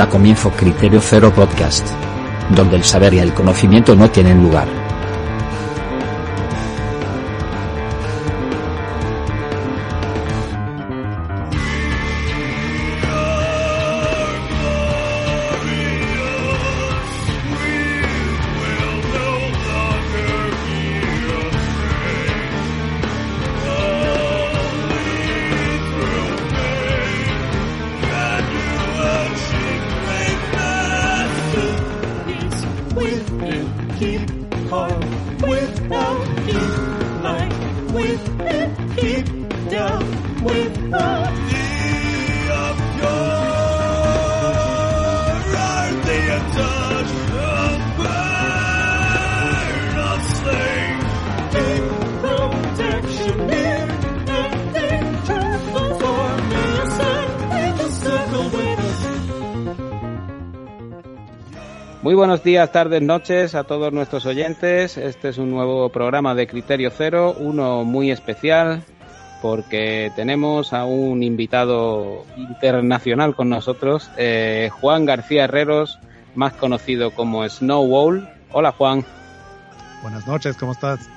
Da comienzo Criterio Cero Podcast, donde el saber y el conocimiento no tienen lugar. Buenos días, tardes, noches a todos nuestros oyentes. Este es un nuevo programa de Criterio Cero, uno muy especial porque tenemos a un invitado internacional con nosotros, eh, Juan García Herreros, más conocido como Snowball. Hola Juan. Buenas noches, ¿cómo estás?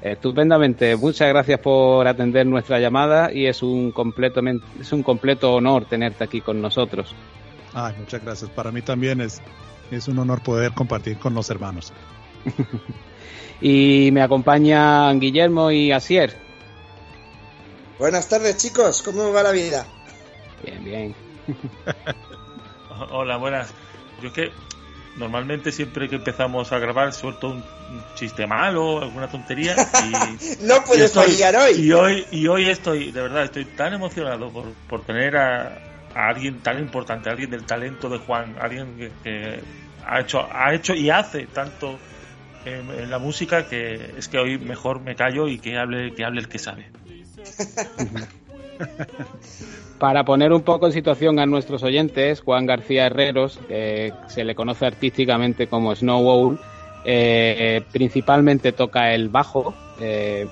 Estupendamente, muchas gracias por atender nuestra llamada y es un, completo, es un completo honor tenerte aquí con nosotros. Ay, muchas gracias. Para mí también es, es un honor poder compartir con los hermanos. y me acompañan Guillermo y Asier. Buenas tardes, chicos. ¿Cómo va la vida? Bien, bien. Hola, buenas. Yo es que normalmente siempre que empezamos a grabar suelto un chiste malo, alguna tontería y no puedes fallar hoy. Y hoy y hoy estoy, de verdad, estoy tan emocionado por, por tener a, alguien tan importante, alguien del talento de Juan, alguien que, ha hecho ha hecho y hace tanto en, en, la música que es que hoy mejor me callo y que hable que hable el que sabe. Para poner un poco en situación a nuestros oyentes, Juan García Herreros, que se le conoce artísticamente como Snow Owl, eh, principalmente toca el bajo. Eh,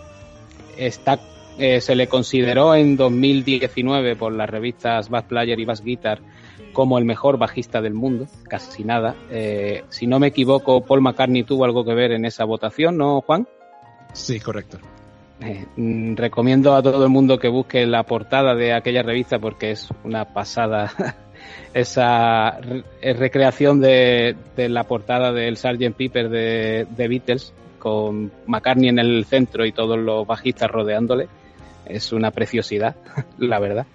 está, eh, se le consideró en 2019 por las revistas Bass Player y Bass Guitar como el mejor bajista del mundo, casi nada. Eh, si no me equivoco, Paul McCartney tuvo algo que ver en esa votación, ¿no, Juan? Sí, correcto. Eh, recomiendo a todo el mundo que busque la portada de aquella revista porque es una pasada esa re recreación de, de, la portada del Sgt. Pepper de, de, Beatles con McCartney en el centro y todos los bajistas rodeándole. Es una preciosidad, la verdad.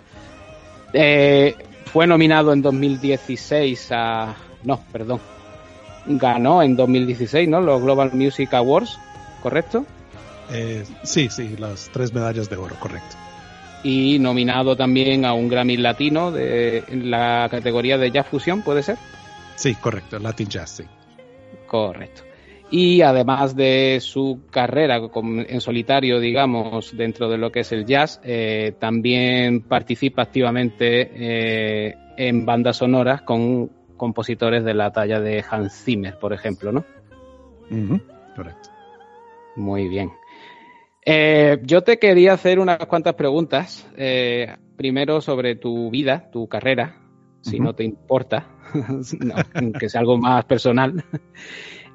Eh, fue nominado en 2016 a... No, perdón. Ganó en 2016, ¿no? Los Global Music Awards, ¿correcto? Eh, sí, sí, las tres medallas de oro, correcto. Y nominado también a un Grammy Latino de en la categoría de Jazz Fusión, ¿puede ser? Sí, correcto, Latin Jazz, sí. Correcto. Y además de su carrera en solitario, digamos, dentro de lo que es el jazz, eh, también participa activamente eh, en bandas sonoras con compositores de la talla de Hans Zimmer, por ejemplo, ¿no? Uh -huh. Correcto. Muy bien. Eh, yo te quería hacer unas cuantas preguntas. Eh, primero sobre tu vida, tu carrera, si uh -huh. no te importa, no, que sea algo más personal.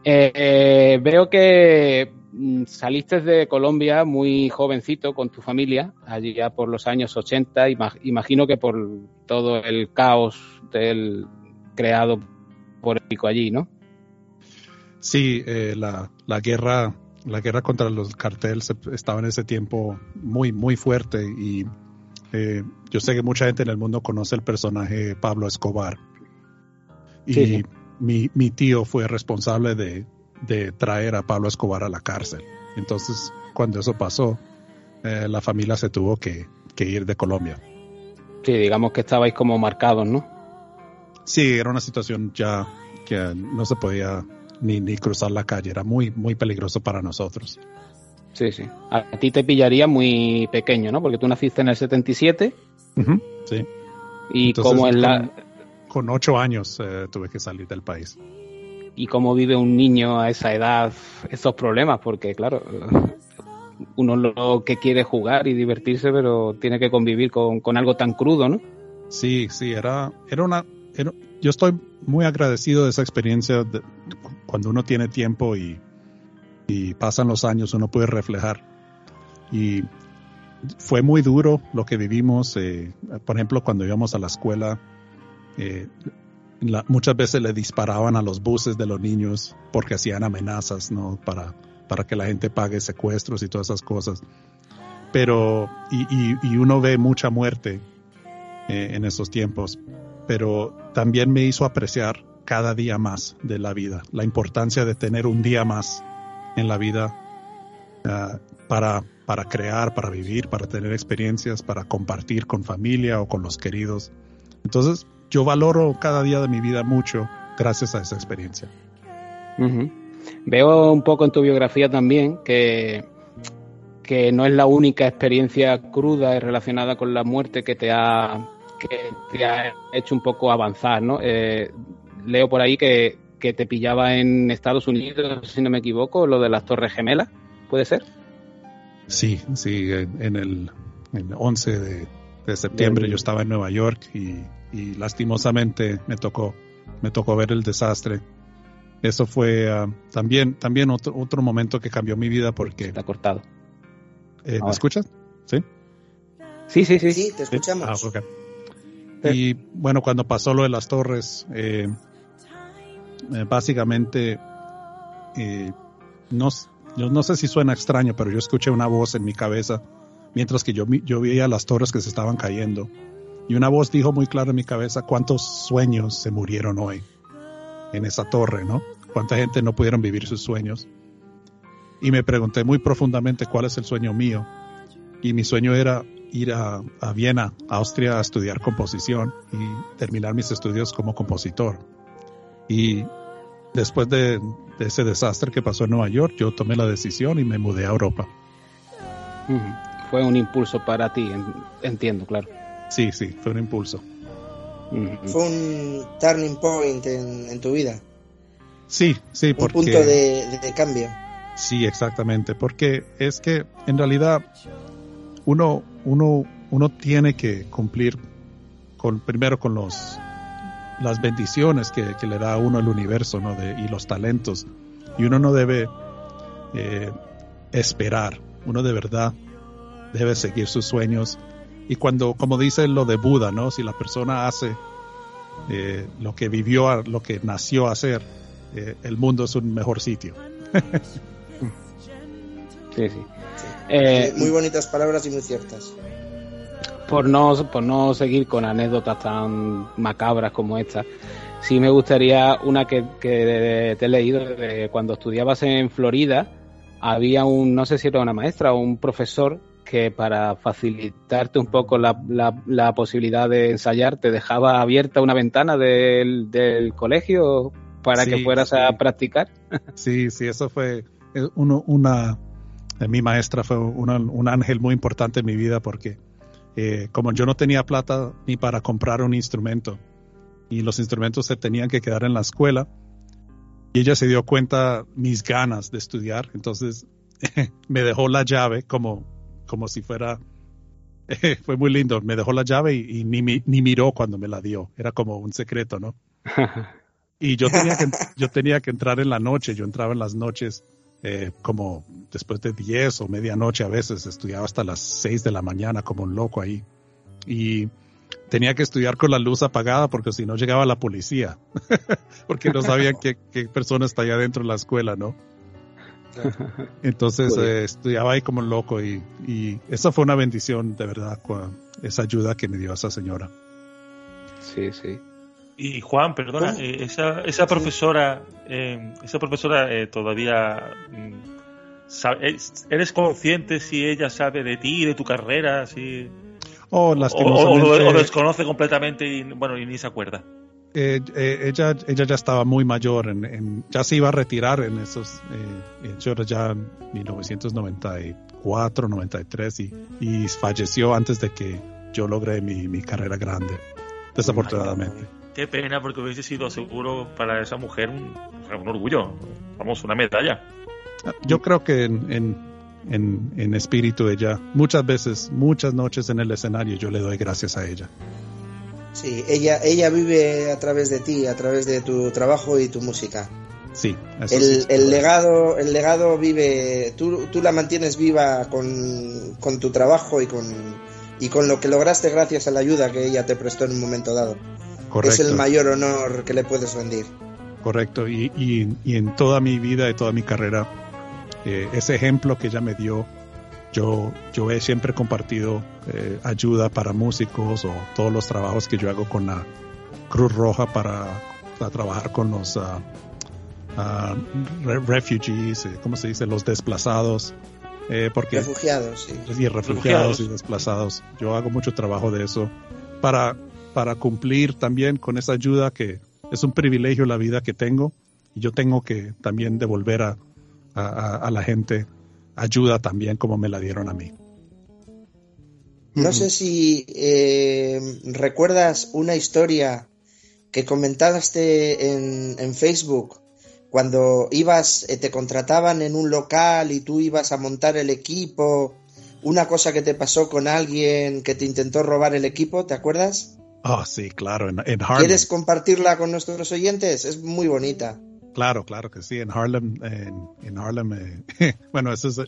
Eh, veo que mm, saliste de Colombia muy jovencito con tu familia, allí ya por los años 80, imagino que por todo el caos del creado por el pico allí, ¿no? Sí, eh, la, la guerra la guerra contra los carteles estaba en ese tiempo muy, muy fuerte y eh, yo sé que mucha gente en el mundo conoce el personaje Pablo Escobar. Y sí, sí. Mi, mi, tío fue responsable de, de, traer a Pablo Escobar a la cárcel. Entonces, cuando eso pasó, eh, la familia se tuvo que, que, ir de Colombia. Sí, digamos que estabais como marcados, ¿no? Sí, era una situación ya que no se podía ni, ni cruzar la calle. Era muy, muy peligroso para nosotros. Sí, sí. A ti te pillaría muy pequeño, ¿no? Porque tú naciste en el 77. Uh -huh, sí. Y Entonces, como en la... Con, ocho años eh, tuve que salir del país. ¿Y cómo vive un niño a esa edad esos problemas? Porque, claro, uno lo que quiere es jugar y divertirse, pero tiene que convivir con, con algo tan crudo, ¿no? Sí, sí, era, era una, yo estoy muy agradecido de esa experiencia de, cuando uno tiene tiempo y, y pasan los años, uno puede reflejar. Y fue muy duro lo que vivimos. Eh, por ejemplo, cuando íbamos a la escuela, eh, muchas veces le disparaban a los buses de los niños porque hacían amenazas, ¿no? Para, para que la gente pague secuestros y todas esas cosas. Pero, y, uno ve mucha muerte eh, en esos tiempos, pero también me hizo apreciar cada día más de la vida, la importancia de tener un día más en la vida uh, para, para crear, para vivir, para tener experiencias, para compartir con familia o con los queridos. Entonces, yo valoro cada día de mi vida mucho gracias a esa experiencia. Veo un poco en tu biografía también que, que no es la única experiencia cruda y relacionada con la muerte que te ha, que te ha hecho un poco avanzar, ¿no? Eh, leo por ahí que, que te pillaba en Estados Unidos, si no me equivoco, lo de las Torres Gemelas, ¿puede ser? Sí, sí, en el, 11 de, septiembre yo estaba en Nueva York y, lastimosamente me tocó, me tocó ver el desastre. Eso fue ah, también, también otro, otro momento que cambió mi vida porque... Está cortado. Eh, ¿Me escuchas? ¿Sí? Sí, sí, sí. Sí, te escuchamos. Ah, y bueno, cuando pasó lo de las torres, eh, eh, básicamente no, yo no sé si suena extraño, pero yo escuché una voz en mi cabeza mientras que yo, yo veía las torres que se estaban cayendo. Y una voz dijo muy claro en mi cabeza cuántos sueños se murieron hoy en esa torre, ¿no? Cuánta gente no pudieron vivir sus sueños. Y me pregunté muy profundamente cuál es el sueño mío. Y mi sueño era ir a, a Viena, Austria, a estudiar composición y terminar mis estudios como compositor. Y después de, ese desastre que pasó en Nueva York, yo tomé la decisión y me mudé a Europa. Fue un impulso para ti, entiendo, claro. Sí, sí, fue un impulso. Fue un turning point en, tu vida. Sí, sí, un punto de, de, cambio. Sí, exactamente, porque es que en realidad uno, uno, uno tiene que cumplir con primero con los las bendiciones que, le da a uno el universo ¿no? de, y los talentos. Y uno no debe eh, esperar, uno de verdad debe seguir sus sueños. Y cuando, como dice lo de Buda, ¿no? si la persona hace eh, lo que vivió, lo que nació a hacer, eh, el mundo es un mejor sitio. sí, sí. muy bonitas palabras y muy ciertas por no, por no seguir con anécdotas tan macabras como esta, sí me gustaría una que, te he leído de cuando estudiabas en Florida, había un, no sé si era una maestra o un profesor que para facilitarte un poco la, la, posibilidad de ensayar te dejaba abierta una ventana del, del colegio para que fueras a practicar. Sí, sí, eso fue eh, uno, una, mi maestra fue un ángel muy importante en mi vida porque eh, como yo no tenía plata ni para comprar un instrumento y los instrumentos se tenían que quedar en la escuela, y ella se dio cuenta mis ganas de estudiar, entonces me dejó la llave como, como si fuera, fue muy lindo, me dejó la llave y, ni, ni miró cuando me la dio, era como un secreto, ¿no? Y yo tenía, que, yo tenía que entrar en la noche, yo entraba en las noches eh, como después de 10 o medianoche a veces, estudiaba hasta las 6 de la mañana como un loco ahí. Y tenía que estudiar con la luz apagada porque si no llegaba la policía, porque no sabían qué, qué, persona está allá dentro de la escuela, ¿no? Entonces eh, estudiaba ahí como un loco y, y esa fue una bendición de verdad, esa ayuda que me dio esa señora. Sí, sí. Y Juan, perdona, eh, esa, esa profesora, eh, esa profesora eh, todavía mm, eres consciente si ella sabe de ti, de tu carrera, si oh, o, desconoce completamente y bueno y ni se acuerda. Ella, ella ya estaba muy mayor, en, ya se iba a retirar en esos, eh, ya en 1994, 93 y, y falleció antes de que yo logré mi, mi carrera grande, desafortunadamente. Qué pena, porque hubiese sido seguro para esa mujer un, orgullo, vamos, una medalla. Yo creo que en, en, espíritu ella, muchas veces, muchas noches en el escenario, yo le doy gracias a ella. Sí, ella, ella vive a través de ti, a través de tu trabajo y tu música. Sí, eso El, sí, el legado, el legado vive, tú, tú la mantienes viva con, con tu trabajo y con, y con lo que lograste gracias a la ayuda que ella te prestó en un momento dado. correcto, Es el mayor honor que le puedes rendir. correcto. Y, y, y en toda mi vida y toda mi carrera, eh, ese ejemplo que ella me dio, yo, yo he siempre compartido eh, ayuda para músicos o todos los trabajos que yo hago con la Cruz Roja para, para trabajar con los re- refugees, eh, ¿cómo se dice? Los desplazados. Eh, porque Refugiados, sí. y refugiados Refugiados. y desplazados. Yo hago mucho trabajo de eso para, para cumplir también con esa ayuda que es un privilegio la vida que tengo y yo tengo que también devolver a- a la gente ayuda también como me la dieron a mí. No sé si eh, recuerdas una historia que comentaste en, en Facebook cuando ibas, eh, te contrataban en un local y tú ibas a montar el equipo, una cosa que te pasó con alguien que te intentó robar el equipo, ¿te acuerdas? Ah, sí, claro, en, en Harlem. ¿Quieres compartirla con nuestros oyentes? Es muy bonita. Claro, claro que sí, en Harlem, en, Harlem, eh, bueno, eso es,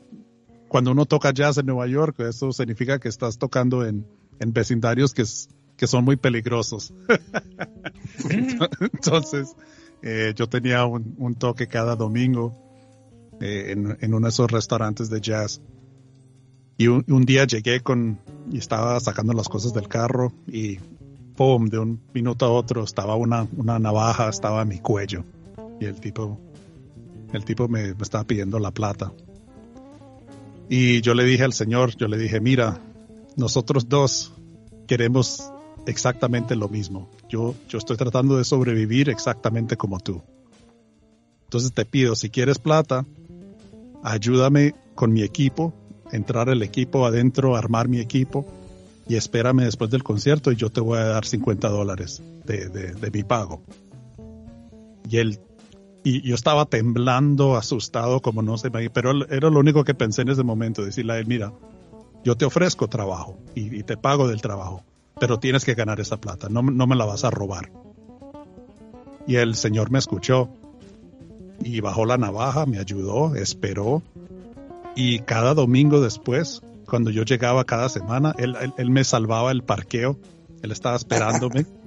cuando uno toca jazz en Nueva York, eso significa que estás tocando en, vecindarios que, son muy peligrosos. Entonces, eh, yo tenía un, toque cada domingo eh, en, uno de esos restaurantes de jazz. Y un, un día llegué con, y estaba sacando las cosas del carro y, ¡pum!, de un minuto a otro estaba una, una navaja, estaba en mi cuello. Y el tipo, el tipo me, estaba pidiendo la plata. Y yo le dije al señor, yo le dije, mira, nosotros dos queremos exactamente lo mismo. Yo, yo estoy tratando de sobrevivir exactamente como tú. Entonces te pido, si quieres plata, ayúdame con mi equipo, entrar el equipo adentro, armar mi equipo y espérame después del concierto y yo te voy a dar 50 dólares de, de, de mi pago. Y él, y yo estaba temblando, asustado, como no sé, pero era lo único que pensé en ese momento, decirle a él, mira, yo te ofrezco trabajo y, te pago del trabajo, pero tienes que ganar esa plata, no, no me la vas a robar. Y el señor me escuchó y bajó la navaja, me ayudó, esperó y cada domingo después, cuando yo llegaba cada semana, él, él me salvaba el parqueo, él estaba esperándome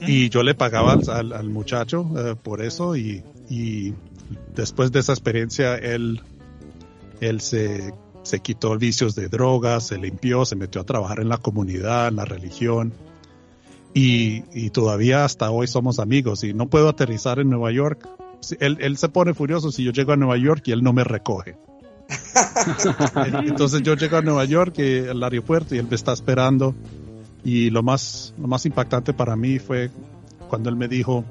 y yo le pagaba al, muchacho eh, por eso y, y, después de esa experiencia él, él se, se quitó vicios de drogas, se limpió, se metió a trabajar en la comunidad, en la religión y, y todavía hasta hoy somos amigos y no puedo aterrizar en Nueva York. Él, él se pone furioso si yo llego a Nueva York y él no me recoge. Entonces yo llego a Nueva York, al aeropuerto, y él me está esperando. Y lo más, lo más impactante para mí fue cuando él me dijo,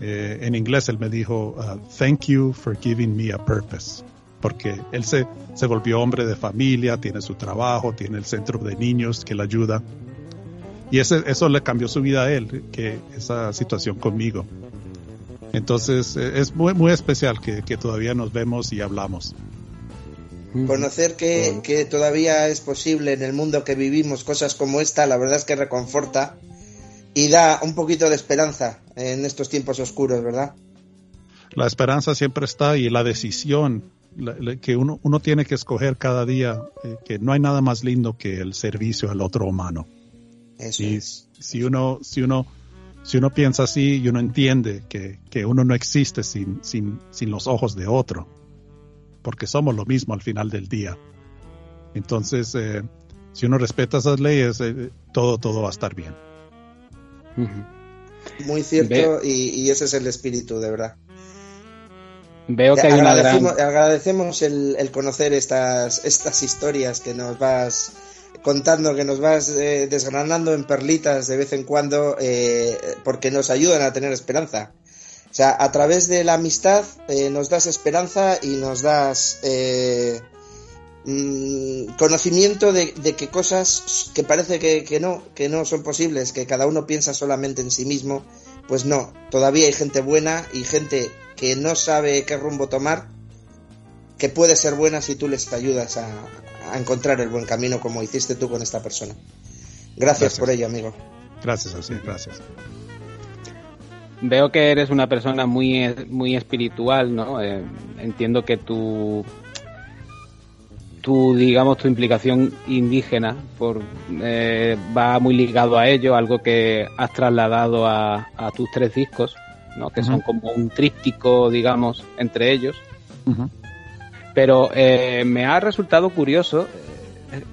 eh, en inglés, él me dijo, uh, thank you for giving me a purpose. Porque él se, se volvió hombre de familia, tiene su trabajo, tiene el centro de niños que le ayuda. Y ese, eso le cambió su vida a él, que esa situación conmigo. Entonces es muy, muy especial que, que todavía nos vemos y hablamos. Conocer que, que, todavía es posible en el mundo que vivimos cosas como esta, la verdad es que reconforta y da un poquito de esperanza en estos tiempos oscuros, ¿verdad? La esperanza siempre está y la decisión la, la, que uno, uno tiene que escoger cada día, eh, que no hay nada más lindo que el servicio al otro humano. Eso y es. si uno, si uno, si uno piensa así y uno entiende que, que uno no existe sin, sin, sin los ojos de otro, porque somos lo mismo al final del día. Entonces, eh, si uno respeta esas leyes, eh, todo, todo va a estar bien. Muy cierto, y, y, ese es el espíritu, de verdad. Veo que hay una gran... Agradecemos el, el, conocer estas, estas historias que nos vas contando, que nos vas eh, desgranando en perlitas de vez en cuando, eh, porque nos ayudan a tener esperanza. O sea, a través de la amistad eh, nos das esperanza y nos das eh, mmm, conocimiento de, de, que cosas que parece que, que, no, que no son posibles, que cada uno piensa solamente en sí mismo, pues no, todavía hay gente buena y gente que no sabe qué rumbo tomar, que puede ser buena si tú les ayudas a, a encontrar el buen camino como hiciste tú con esta persona. Gracias, Gracias. por ello, amigo. Gracias, así, gracias. Veo que eres una persona muy, muy espiritual, ¿no? Eh, entiendo que tu, tu, digamos, tu implicación indígena por, eh, va muy ligado a ello, algo que has trasladado a, a tus tres discos, ¿no? Que son como un tríptico, digamos, entre ellos. Pero eh, me ha resultado curioso,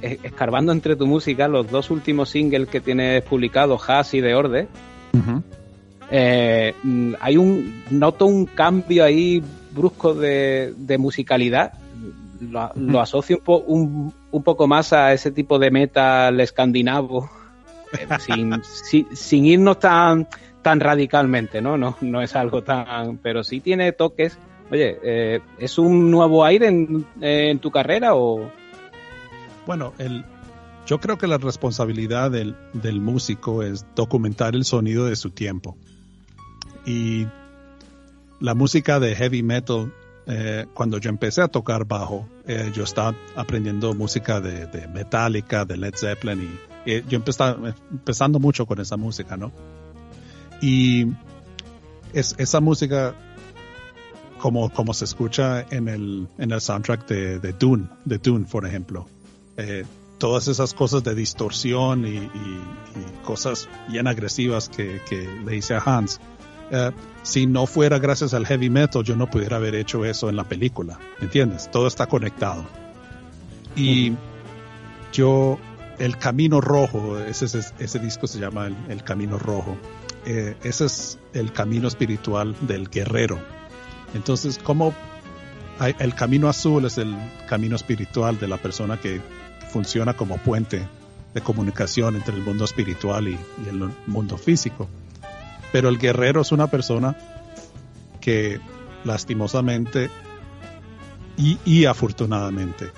eh, escarbando entre tu música, los dos últimos singles que tienes publicados, Haas y The Order. Eh, hay un, noto un cambio ahí brusco de, musicalidad. Lo, asocio un, un, poco más a ese tipo de metal escandinavo, sin, sin, irnos tan, tan radicalmente, ¿no? ¿no? No es algo tan. Pero sí tiene toques Oye, eh, ¿es un nuevo aire en, tu carrera o...? Bueno, el, yo creo que la responsabilidad del, músico es documentar el sonido de su tiempo. Y la música de heavy metal, eh, cuando yo empecé a tocar bajo, eh, yo estaba aprendiendo música de, Metallica, de Led Zeppelin, y yo empezaba, empezando mucho con esa música, ¿no? Y es, esa música como, como se escucha en el, en el soundtrack de, de Dune, de Dune, por ejemplo. Eh, todas esas cosas de distorsión y, cosas bien agresivas que, le hice a Hans. Eh, si no fuera gracias al heavy metal, yo no pudiera haber hecho eso en la película. ¿Entiendes? Todo está conectado. Y yo, El Camino Rojo, ese, ese, disco se llama El, Camino Rojo. Eh, ese es el camino espiritual del guerrero entonces, ¿cómo el camino azul es el camino espiritual de la persona que funciona como puente de comunicación entre el mundo espiritual y, el mundo físico? Pero el guerrero es una persona que lastimosamente y, y afortunadamente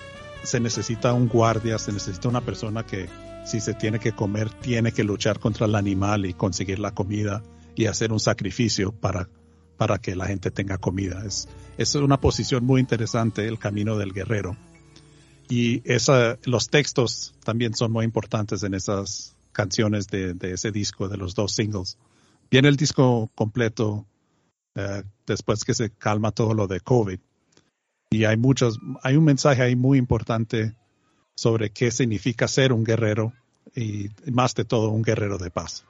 se necesita un guardia, se necesita una persona que si se tiene que comer, tiene que luchar contra el animal y conseguir la comida y hacer un sacrificio para para que la gente tenga comida. Es, es una posición muy interesante, el camino del guerrero. Y los textos también son muy importantes en esas canciones de, ese disco, de los dos singles. Viene el disco completo eh, después que se calma todo lo de COVID. Y hay muchos, hay un mensaje ahí muy importante sobre qué significa ser un guerrero y más de todo un guerrero de paz.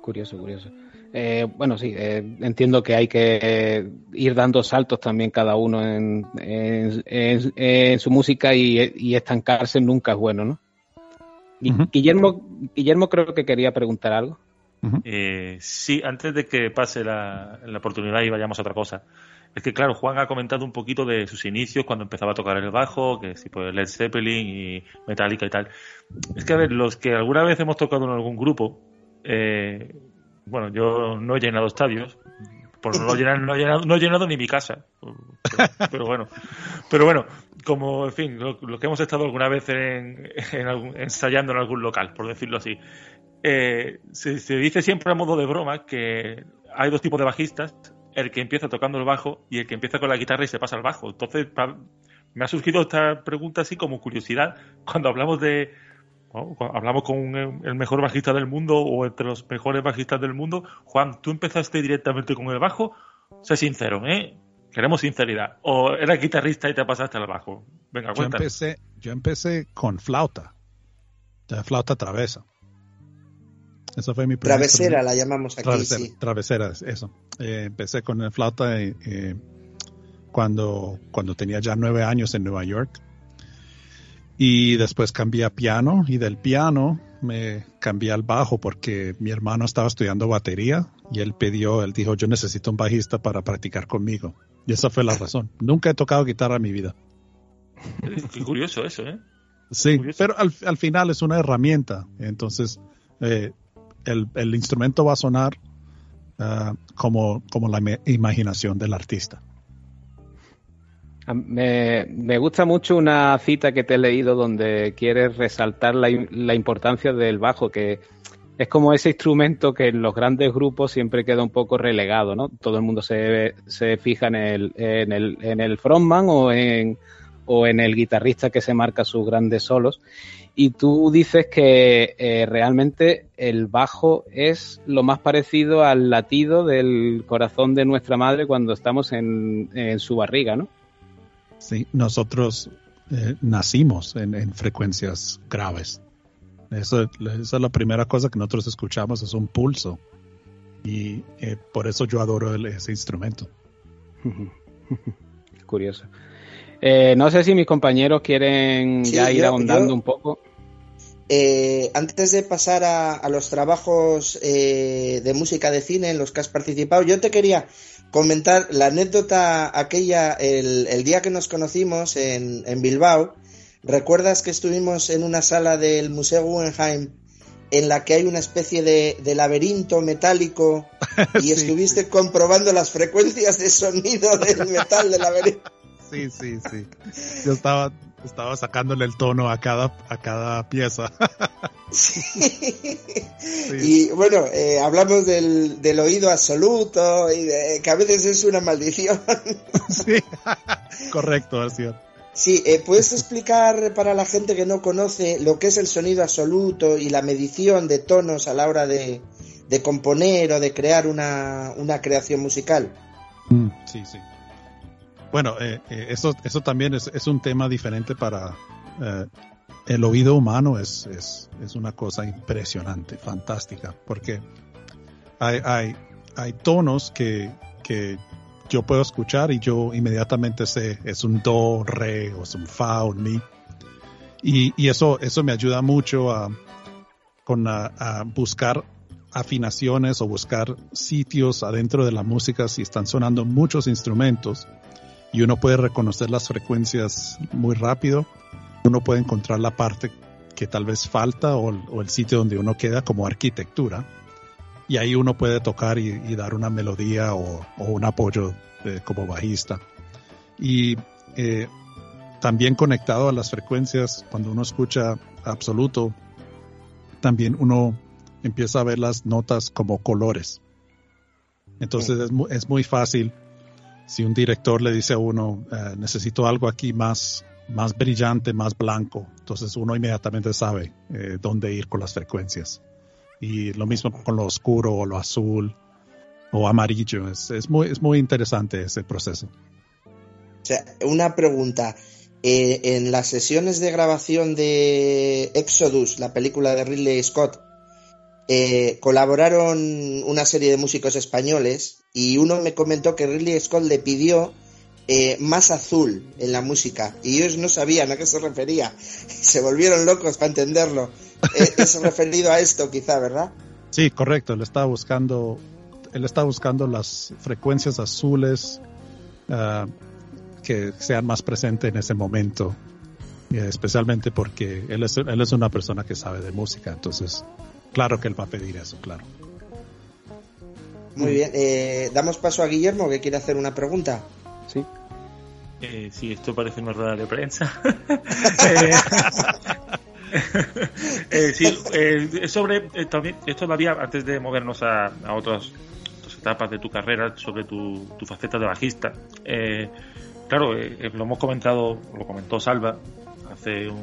Curioso, curioso. Eh, bueno, sí, eh, entiendo que hay que eh, ir dando saltos también cada uno en, su música y, estancarse nunca es bueno, ¿no? Guillermo, Guillermo creo que quería preguntar algo. sí, antes de que pase la, oportunidad y vayamos a otra cosa. Es que, claro, Juan ha comentado un poquito de sus inicios cuando empezaba a tocar el bajo, que sí, pues Led Zeppelin y Metallica y tal. Es que, a ver, los que alguna vez hemos tocado en algún grupo, eh, bueno, yo no he llenado estadios, por no llenar, no he llenado, no he llenado ni mi casa. Pero, bueno, pero bueno, como en fin, lo, que hemos estado alguna vez en, ensayando en algún local, por decirlo así. Eh, se, dice siempre a modo de broma que hay dos tipos de bajistas, el que empieza tocando el bajo y el que empieza con la guitarra y se pasa al bajo. Entonces, me ha surgido esta pregunta así como curiosidad cuando hablamos de, hablamos con el mejor bajista del mundo o entre los mejores bajistas del mundo. Juan, ¿tú empezaste directamente con el bajo? Sé sincero, ¿eh? Queremos sinceridad. ¿O eras guitarrista y te pasaste al bajo? Venga, cuéntame. Yo empecé, yo empecé con flauta. De flauta travesa. Eso fue mi Travesera la llamamos aquí. Travesera, travesera eso. Eh, empecé con el flauta eh, cuando, cuando tenía ya nueve años en Nueva York y después cambié a piano y del piano me cambié al bajo porque mi hermano estaba estudiando batería y él pidió, él dijo, yo necesito un bajista para practicar conmigo. Y esa fue la razón. Nunca he tocado guitarra en mi vida. Qué curioso eso, ¿eh? Sí, pero al, final es una herramienta. Entonces, eh, el, instrumento va a sonar ah, como, como la imaginación del artista. Me, gusta mucho una cita que te he leído donde quieres resaltar la, la, importancia del bajo, que es como ese instrumento que en los grandes grupos siempre queda un poco relegado, ¿no? Todo el mundo se, se fija en el, en, el, en el frontman o en, o en el guitarrista que se marca sus grandes solos. y tú dices que eh, realmente el bajo es lo más parecido al latido del corazón de nuestra madre cuando estamos en, su barriga, ¿no? Sí, nosotros eh, nacimos en, frecuencias graves. Eso, esa es la primera cosa que nosotros escuchamos, es un pulso. Y eh, por eso yo adoro ese instrumento. Curioso. Eh, no sé si mis compañeros quieren ya ir ahondando un poco. Eh, antes de pasar a, los trabajos eh, de música de cine en los que has participado, yo te quería comentar la anécdota aquella el, día que nos conocimos en, Bilbao. ¿Recuerdas que estuvimos en una sala del Museo Guggenheim en la que hay una especie de, laberinto metálico y estuviste comprobando las frecuencias de sonido del metal del laberinto? Sí, sí, sí. Yo estaba, estaba sacándole el tono a cada, a cada pieza. Sí. Y bueno, eh, hablamos del, del, oído absoluto y que a veces es una maldición. Sí, correcto, así Sí, eh, ¿puedes explicar para la gente que no conoce lo que es el sonido absoluto y la medición de tonos a la hora de, de componer o de crear una, una creación musical? Mm, sí, sí. Bueno, eh, eh, eso, eso también es, un tema diferente para eh, el oído humano, es, es, una cosa impresionante, fantástica, porque hay, hay, tonos que, que yo puedo escuchar y yo inmediatamente sé es un do, re, o es un fa, o un mi. Y, y eso, eso me ayuda mucho a, con a, buscar afinaciones o buscar sitios adentro de la música si están sonando muchos instrumentos y uno puede reconocer las frecuencias muy rápido. Uno puede encontrar la parte que tal vez falta o, el sitio donde uno queda como arquitectura. Y ahí uno puede tocar y, dar una melodía o, un apoyo como bajista. Y eh, también conectado a las frecuencias, cuando uno escucha absoluto, también uno empieza a ver las notas como colores. Entonces es, es muy fácil si un director le dice a uno, eh, necesito algo aquí más, más brillante, más blanco, entonces uno inmediatamente sabe eh, dónde ir con las frecuencias. Y lo mismo con lo oscuro o lo azul o amarillo. Es, muy, es muy interesante ese proceso. Una pregunta. Eh, en las sesiones de grabación de Exodus, la película de Ridley Scott, eh, colaboraron una serie de músicos españoles y uno me comentó que Ridley Scott le pidió eh, más azul en la música y ellos no sabían a qué se refería. Se volvieron locos para entenderlo. Eh, es referido a esto quizá, ¿verdad? Sí, correcto. Él estaba buscando, él está buscando las frecuencias azules ah, que sean más presentes en ese momento. especialmente porque él es, él es una persona que sabe de música, entonces Claro que él va a pedir eso, claro. Muy bien, eh, damos paso a Guillermo que quiere hacer una pregunta. Sí. Eh, sí, esto parece una rueda de prensa. eh, sí, eh, sobre eh, también esto todavía antes de movernos a, otras, etapas de tu carrera sobre tu, tu faceta de bajista. claro, lo hemos comentado, lo comentó Salva hace un,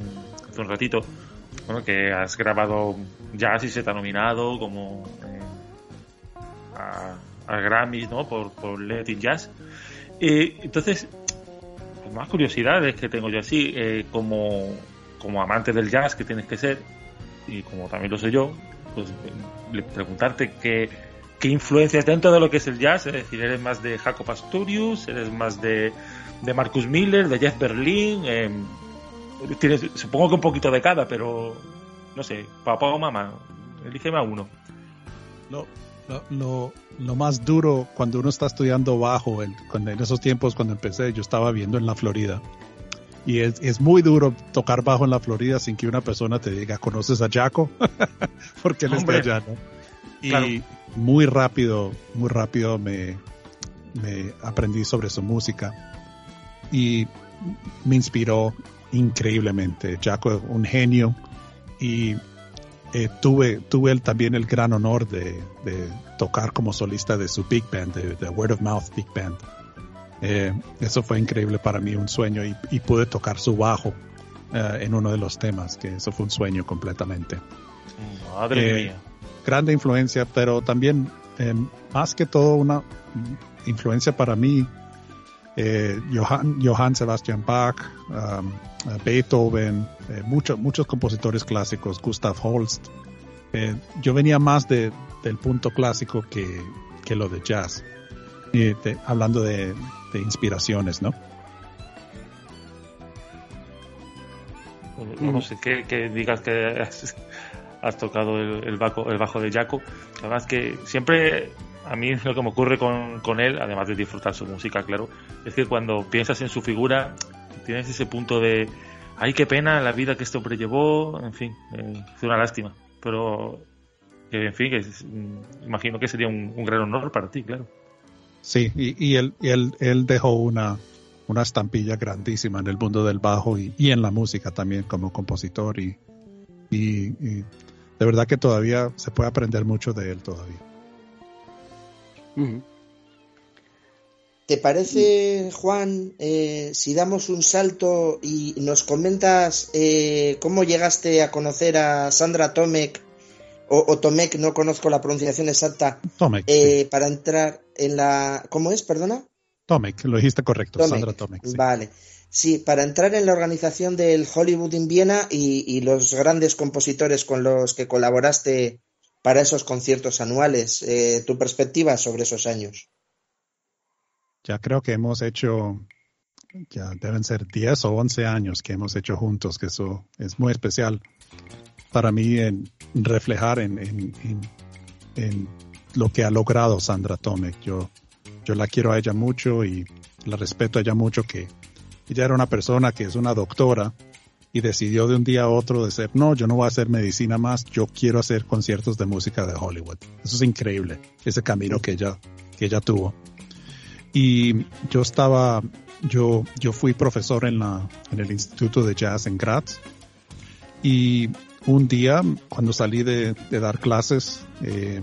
hace un ratito bueno, que has grabado jazz y se te ha nominado como eh, a, a, Grammys, ¿no? Por, por Let Jazz. Eh, entonces, pues más curiosidades que tengo yo así, eh, como, como amante del jazz que tienes que ser, y como también lo sé yo, pues preguntarte qué, qué influencias dentro de lo que es el jazz, es decir, eres más de Jacob Asturius, eres más de, de Marcus Miller, de Jeff Berlin, eh, supongo que un poquito de cada, pero no sé, papá o mamá, elígeme a uno. Lo, lo, lo, más duro cuando uno está estudiando bajo, en esos tiempos cuando empecé, yo estaba viendo en la Florida. Y es, es, muy duro tocar bajo en la Florida sin que una persona te diga, ¿conoces a Jaco? Porque él está allá, ¿no? Y muy rápido, muy rápido me, me aprendí sobre su música. Y me inspiró increíblemente. Jaco es un genio y eh, tuve, tuve también el gran honor de, tocar como solista de su big band, de, Word of Mouth Big Band. Eh, eso fue increíble para mí, un sueño y, pude tocar su bajo eh, en uno de los temas, que eso fue un sueño completamente. Madre Eh, mía. Grande influencia, pero también eh, más que todo una influencia para mí, eh, Johann, Johann Sebastian Bach, um, eh, Beethoven, eh, muchos muchos compositores clásicos, Gustav Holst. Eh, yo venía más de, del punto clásico que, que lo de jazz, de- hablando de, de inspiraciones, ¿no? No, no sé que, que digas que has, has tocado el, el bajo, el bajo de Jaco. Además que siempre a mí lo que me ocurre con, con él, además de disfrutar su música, claro, es que cuando piensas en su figura tienes ese punto de, ay, qué pena la vida que este hombre llevó, en fin, eh, es una lástima. Pero, en fin, mm, imagino que sería un, gran honor para ti, claro. Sí, y, él, y él, él dejó una, una estampilla grandísima en el mundo del bajo y, y en la música también como compositor y, y de verdad que todavía se puede aprender mucho de él todavía. ¿Te parece, Juan, eh, si damos un salto y nos comentas eh, cómo llegaste a conocer a Sandra Tomek, o, o Tomek, no conozco la pronunciación exacta, Tomek, eh, sí. para entrar en la... ¿Cómo es, perdona? Tomek, lo dijiste correcto, Tomek. Sandra Tomek. sí. Vale. Sí, para entrar en la organización del Hollywood in Viena y, y los grandes compositores con los que colaboraste para esos conciertos anuales, eh, tu perspectiva sobre esos años. Ya creo que hemos hecho, ya deben ser 10 o 11 años que hemos hecho juntos, que eso es muy especial para mí en reflejar en, en- en- en lo que ha logrado Sandra Tomek. Yo, yo la quiero a ella mucho y la respeto a ella mucho que ella era una persona que es una doctora y decidió de un día a otro decir, no, yo no voy a hacer medicina más, yo quiero hacer conciertos de música de Hollywood. Eso es increíble, ese camino que ella, que ella tuvo. Y yo estaba, yo, yo fui profesor en la, en el Instituto de Jazz en Graz. Y un día, cuando salí de, de dar clases, eh,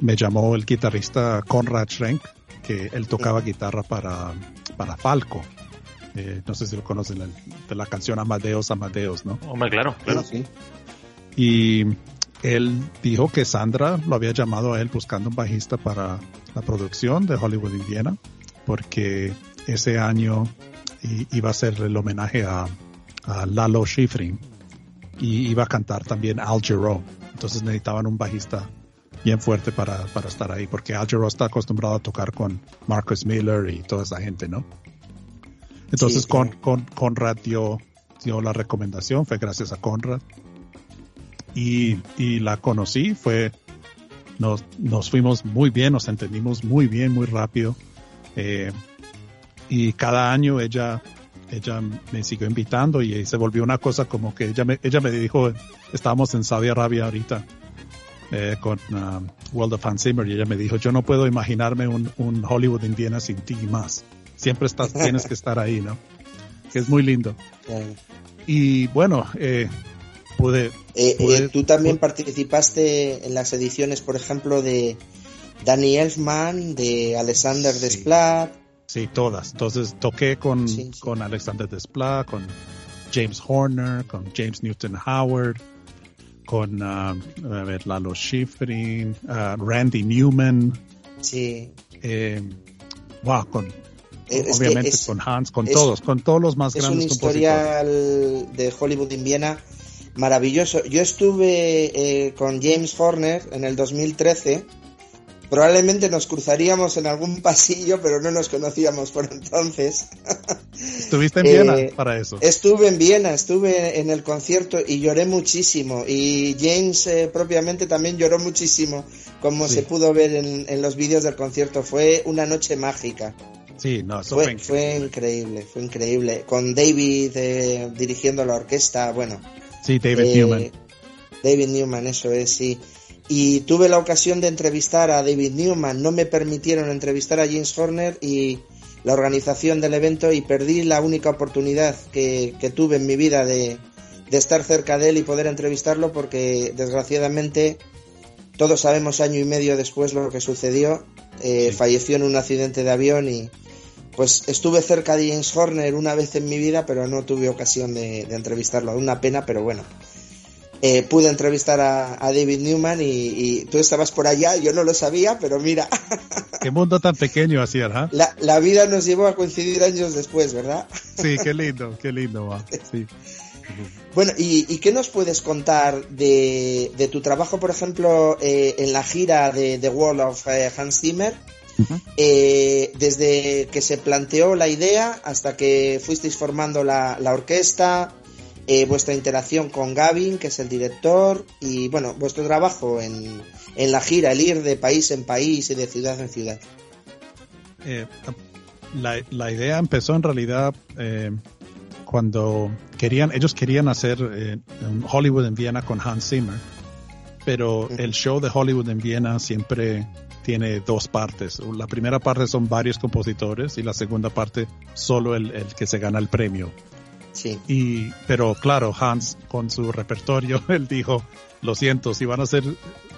me llamó el guitarrista Konrad Schrenk, que él tocaba guitarra para, para Falco. Eh, no sé si lo conocen, la- de la canción Amadeus, Amadeus, ¿no? Hombre, claro, claro. Sí, Y él dijo que Sandra lo había llamado a él buscando un bajista para la producción de Hollywood in Viena, porque ese año iba a ser el homenaje a, a Lalo Schifrin y iba a cantar también Al Jarreau. Entonces necesitaban un bajista bien fuerte para, para estar ahí, porque Al Jarreau está acostumbrado a tocar con Marcus Miller y toda esa gente, ¿no? Entonces Sí, con, con, Conrad dio, dio la recomendación, fue gracias a Conrad y, y la conocí, fue, nos, nos fuimos muy bien, nos entendimos muy bien, muy rápido. eh, y cada año ella, ella me siguió invitando y se volvió una cosa como que ella me, ella me dijo, estábamos en Saudi Arabia ahorita eh, con um, World of Hans Zimmer y ella me dijo, yo no puedo imaginarme un, un Hollywood en Viena sin ti más. Siempre estás, tienes que estar ahí, ¿no? Que es muy lindo. claro. Y bueno, eh, pude, Eh, Pude- eh, tú también participaste en las ediciones, por ejemplo, de Danny Elfman, de Alexander Sí. Desplat. Sí, todas. Entonces toqué con, Sí, sí. con Alexander Desplat, con James Horner, con James Newton Howard, con a ver, Lalo Schifrin, ah, Randy Newman, Sí. eh, wow, con, es que obviamente es- con Hans, con es- todos, con todos los más Es un grandes historial de Hollywood in Viena maravilloso. Yo estuve eh, con James Horner en el 2013. Probablemente nos cruzaríamos en algún pasillo, pero no nos conocíamos por entonces. Estuviste en Eh, Viena para eso. Estuve en Viena, estuve en el concierto y lloré muchísimo. Y James eh, propiamente también lloró muchísimo, como Sí. se pudo ver en, en los vídeos del concierto. Fue una noche mágica. Sí, no, eso fue, Fue, fue increíble, fue increíble. Con David eh, dirigiendo la orquesta, bueno. Sí, David eh, Newman. David Newman, eso es, sí. Y tuve la ocasión de entrevistar a David Newman, no me permitieron entrevistar a James Horner y la organización del evento y perdí la única oportunidad que, que tuve en mi vida de, de estar cerca de él y poder entrevistarlo porque desgraciadamente todos sabemos año y medio después lo que sucedió. Eh, Sí. Falleció en un accidente de avión y, pues estuve cerca de James Horner una vez en mi vida, pero no tuve ocasión de, de entrevistarlo. Una pena, pero bueno. Eh, pude entrevistar a, a David Newman y, y, tú estabas por allá, yo no lo sabía, pero mira. Qué mundo tan pequeño hacía, ¿eh? la, la, vida nos llevó a coincidir años después, ¿verdad? Sí, qué lindo, qué lindo, va. Sí. Bueno, ¿y, ¿y, qué nos puedes contar de, de tu trabajo, por ejemplo, eh, en la gira de The Wall of eh, Hans Zimmer? Uh -huh. eh, desde que se planteó la idea hasta que fuisteis formando la, la orquesta, eh, vuestra interacción con Gavin, que es el director, y bueno, vuestro trabajo en, en la gira, el ir de país en país y de ciudad en ciudad. Eh, la, la, idea empezó en realidad eh, cuando querían, ellos querían hacer eh, Hollywood en Viena con Hans Zimmer, pero el show de Hollywood en Viena siempre tiene dos partes. La primera parte son varios compositores y la segunda parte solo el, el que se gana el premio. Sí. Y, pero claro, Hans con su repertorio, él dijo, lo siento, si van a hacer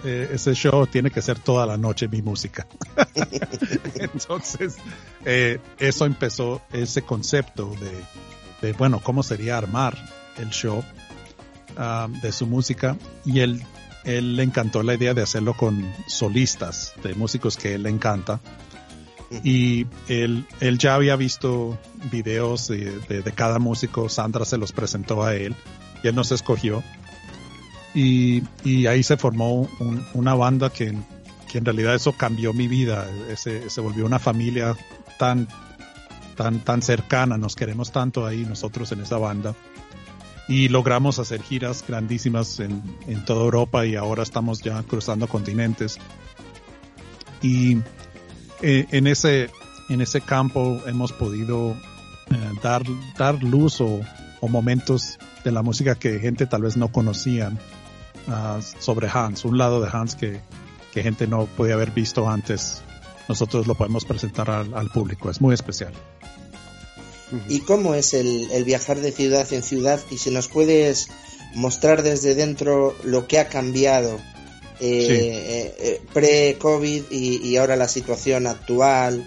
eh, ese show, tiene que ser toda la noche mi música. Entonces, eh, eso empezó ese concepto de, de, bueno, cómo sería armar el show uh, de su música. Y él, él le encantó la idea de hacerlo con solistas, de músicos que él le encanta y él, él ya había visto videos de, de, de, cada músico, Sandra se los presentó a él y él nos escogió. Y, y ahí se formó un, una banda que, que, en realidad eso cambió mi vida, se, se volvió una familia tan, tan, tan cercana, nos queremos tanto ahí nosotros en esa banda y logramos hacer giras grandísimas en, en toda Europa y ahora estamos ya cruzando continentes. Y eh, en ese en ese campo hemos podido eh, dar dar luz o, o, momentos de la música que gente tal vez no conocían uh, sobre Hans un lado de Hans que, que gente no podía haber visto antes. Nosotros lo podemos presentar al, al público es muy especial ¿Y cómo es el, el, viajar de ciudad en ciudad? Y si nos puedes mostrar desde dentro lo que ha cambiado eh, sí. eh, eh, pre-COVID y, y, ahora la situación actual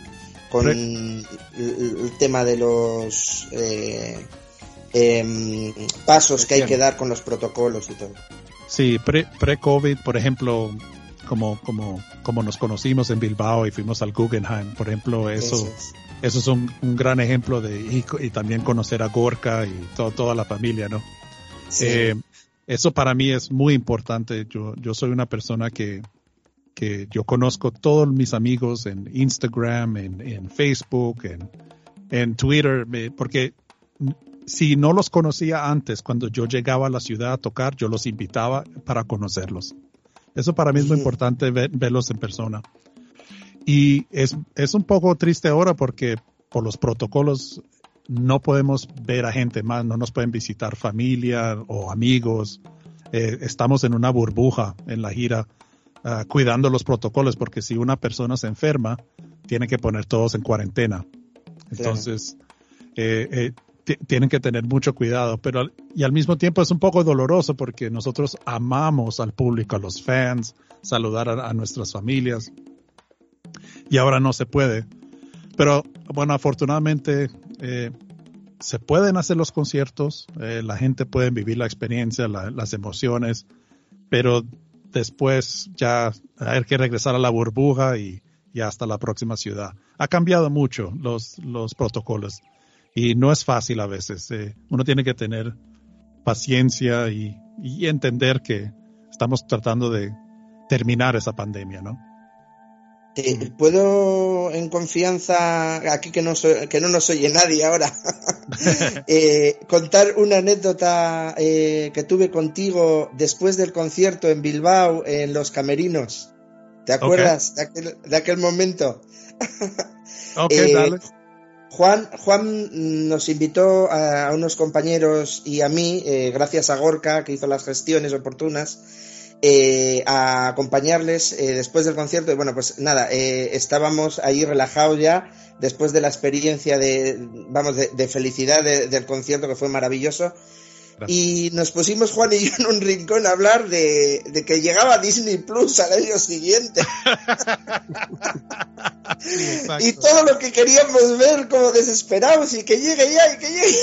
con pre el, el, tema de los eh, em, pasos que hay que dar con los protocolos y todo. Sí, pre-COVID, pre por ejemplo, como, como, como nos conocimos en Bilbao y fuimos al Guggenheim, por ejemplo, eso, eso es, eso es un, un, gran ejemplo de, y, y, también conocer a Gorka y todo, toda la familia, ¿no? Sí. Eh, eso para mí es muy importante. Yo, yo soy una persona que, que yo conozco todos mis amigos en Instagram, en, en Facebook, en, en Twitter, porque si no los conocía antes, cuando yo llegaba a la ciudad a tocar, yo los invitaba para conocerlos. Eso para mí es muy importante ver, verlos en persona. Y es, es un poco triste ahora porque por los protocolos no podemos ver a gente más, no nos pueden visitar familia o amigos. Eh, estamos en una burbuja en la gira uh, cuidando los protocolos porque si una persona se enferma, tiene que poner todos en cuarentena. Entonces, eh, eh, tienen que tener mucho cuidado, pero y al mismo tiempo es un poco doloroso porque nosotros amamos al público, a los fans, saludar a, a nuestras familias y ahora no se puede. Pero bueno, afortunadamente eh, se pueden hacer los conciertos, eh, la gente puede vivir la experiencia, la, las emociones, pero después ya hay que regresar a la burbuja y, y, hasta la próxima ciudad. Ha cambiado mucho los, los protocolos y no es fácil a veces. Eh, uno tiene que tener paciencia y, y entender que estamos tratando de terminar esa pandemia, ¿no? Eh, puedo en confianza, aquí que no, soy, que no nos oye nadie ahora, eh, contar una anécdota eh, que tuve contigo después del concierto en Bilbao, en Los Camerinos. ¿Te acuerdas okay. de, aquel, de, aquel, momento? ok, dale. Juan, Juan nos invitó a, a, unos compañeros y a mí, gracias a Gorka, que hizo las gestiones oportunas, eh, a acompañarles eh, después del concierto. Y bueno, pues nada, eh, estábamos ahí relajados ya después de la experiencia de, vamos, de, de felicidad de, del concierto que fue maravilloso. Gracias. Y nos pusimos Juan y yo en un rincón a hablar de, de que llegaba Disney Plus al año siguiente. y todo lo que queríamos ver como desesperados y que llegue ya y que llegue.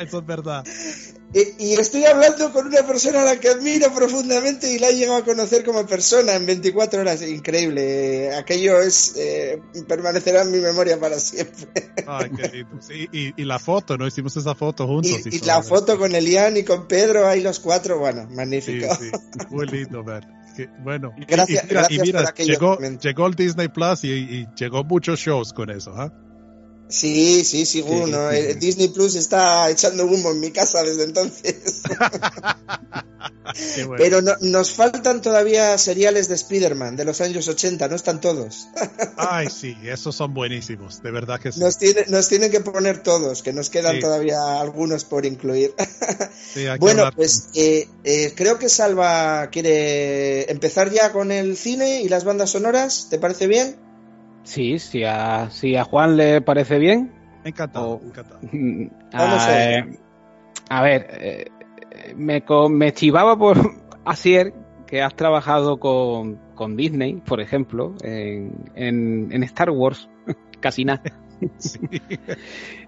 Eso es verdad. Y, estoy hablando con una persona a la que admiro profundamente y la he llegado a conocer como persona en 24 horas. Increíble. Aquello es eh, permanecerá en mi memoria para siempre. Ay, qué lindo. y, la foto, ¿no? Hicimos esa foto juntos. Y, la foto con Elian y con Pedro, ahí los cuatro, bueno, magnífico. Sí, muy lindo ver. Bueno, gracias, y, mira, llegó, llegó el Disney Plus y, llegó muchos shows con eso, ¿ah? Sí, sí, sí, uno. Eh, Disney Plus está echando humo en mi casa desde entonces. Pero nos faltan todavía seriales de Spider-Man de los años 80, no están todos. Ay, sí, esos son buenísimos, de verdad que sí. Nos, tienen que poner todos, que nos quedan todavía algunos por incluir. bueno, pues eh, eh, creo que Salva quiere empezar ya con el cine y las bandas sonoras, ¿te parece bien? Sí, si a, si a Juan le parece bien. Encantado, encantado. A, eh, a ver, eh, me, me chivaba por Asier que has trabajado con, con Disney, por ejemplo, en, en, en Star Wars, casi nada.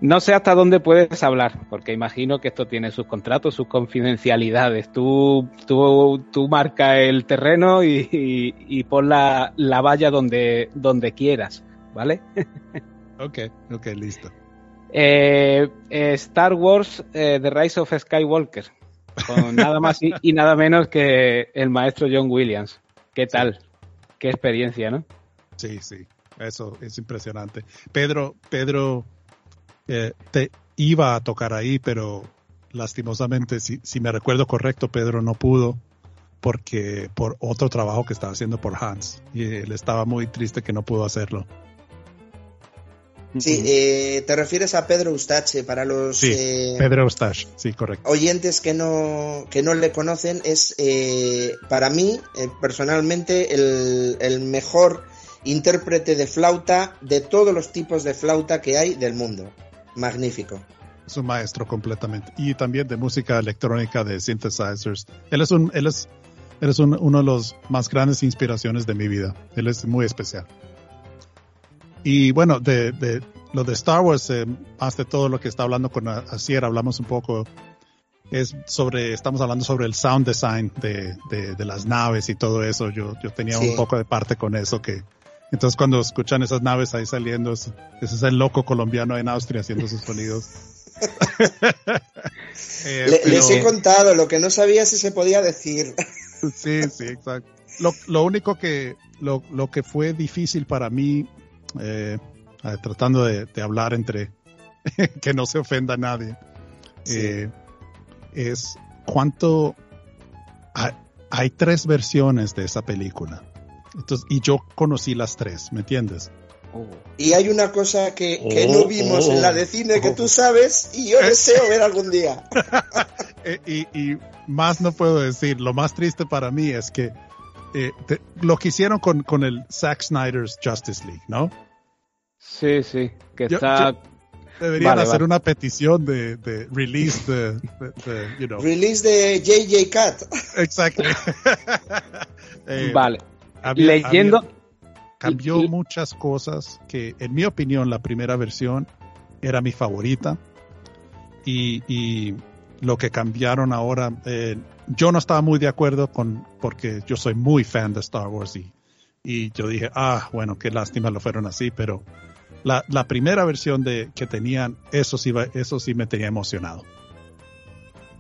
No sé hasta dónde puedes hablar, porque imagino que esto tiene sus contratos, sus confidencialidades. Tú, tú, tú marca el terreno y, y, pon la, la, valla donde, donde quieras, ¿vale? Ok, ok, listo. Eh, eh, Star Wars eh, The Rise of Skywalker, con nada más y, nada menos que el maestro John Williams. ¿Qué tal? Qué experiencia, ¿no? Sí, sí. Eso es impresionante. Pedro, Pedro eh, te iba a tocar ahí, pero lastimosamente, si, si me recuerdo correcto, Pedro no pudo porque por otro trabajo que estaba haciendo por Hans y él estaba muy triste que no pudo hacerlo. Sí, eh, te refieres a Pedro Ustache para los sí, eh, Pedro Ustache, sí, correcto. Oyentes que no que no le conocen es para mí personalmente el, el mejor intérprete de flauta de todos los tipos de flauta que hay del mundo. Magnífico. Es un maestro completamente. Y también de música electrónica, de synthesizers. Él es, un, él es, él es uno de los más grandes inspiraciones de mi vida. Él es muy especial. Y bueno, de, de lo de Star Wars, eh, más de todo lo que está hablando con Asier, hablamos un poco es sobre, estamos hablando sobre el sound design de, de, las naves y todo eso. Yo, yo tenía un poco de parte con eso que, entonces cuando escuchan esas naves ahí saliendo, ese es el loco colombiano en Austria haciendo sus sonidos. Eh, les he contado lo que no sabía si se podía decir. sí, sí, exacto. Lo, único que, lo, que fue difícil para mí, eh, tratando de, hablar entre que no se ofenda a nadie, eh, es cuánto... hay tres versiones de esa película entonces, y yo conocí las tres, ¿me entiendes? Y hay una cosa que, no oh, vimos en la oh. de cine que tú sabes y yo deseo ver algún día. Eh, y, más no puedo decir. Lo más triste para mí es que eh, lo que hicieron con, con, el Zack Snyder's Justice League, ¿no? Sí, sí, que está... deberían hacer una petición de, release de, you know. Release de JJ Cat. Exacto. Eh, vale leyendo. cambió muchas cosas que, en mi opinión, la primera versión era mi favorita. Y, lo que cambiaron ahora, eh, yo no estaba muy de acuerdo con, porque yo soy muy fan de Star Wars y, y yo dije, ah, bueno, qué lástima lo fueron así, pero la, la primera versión de que tenían, eso sí, eso sí me tenía emocionado.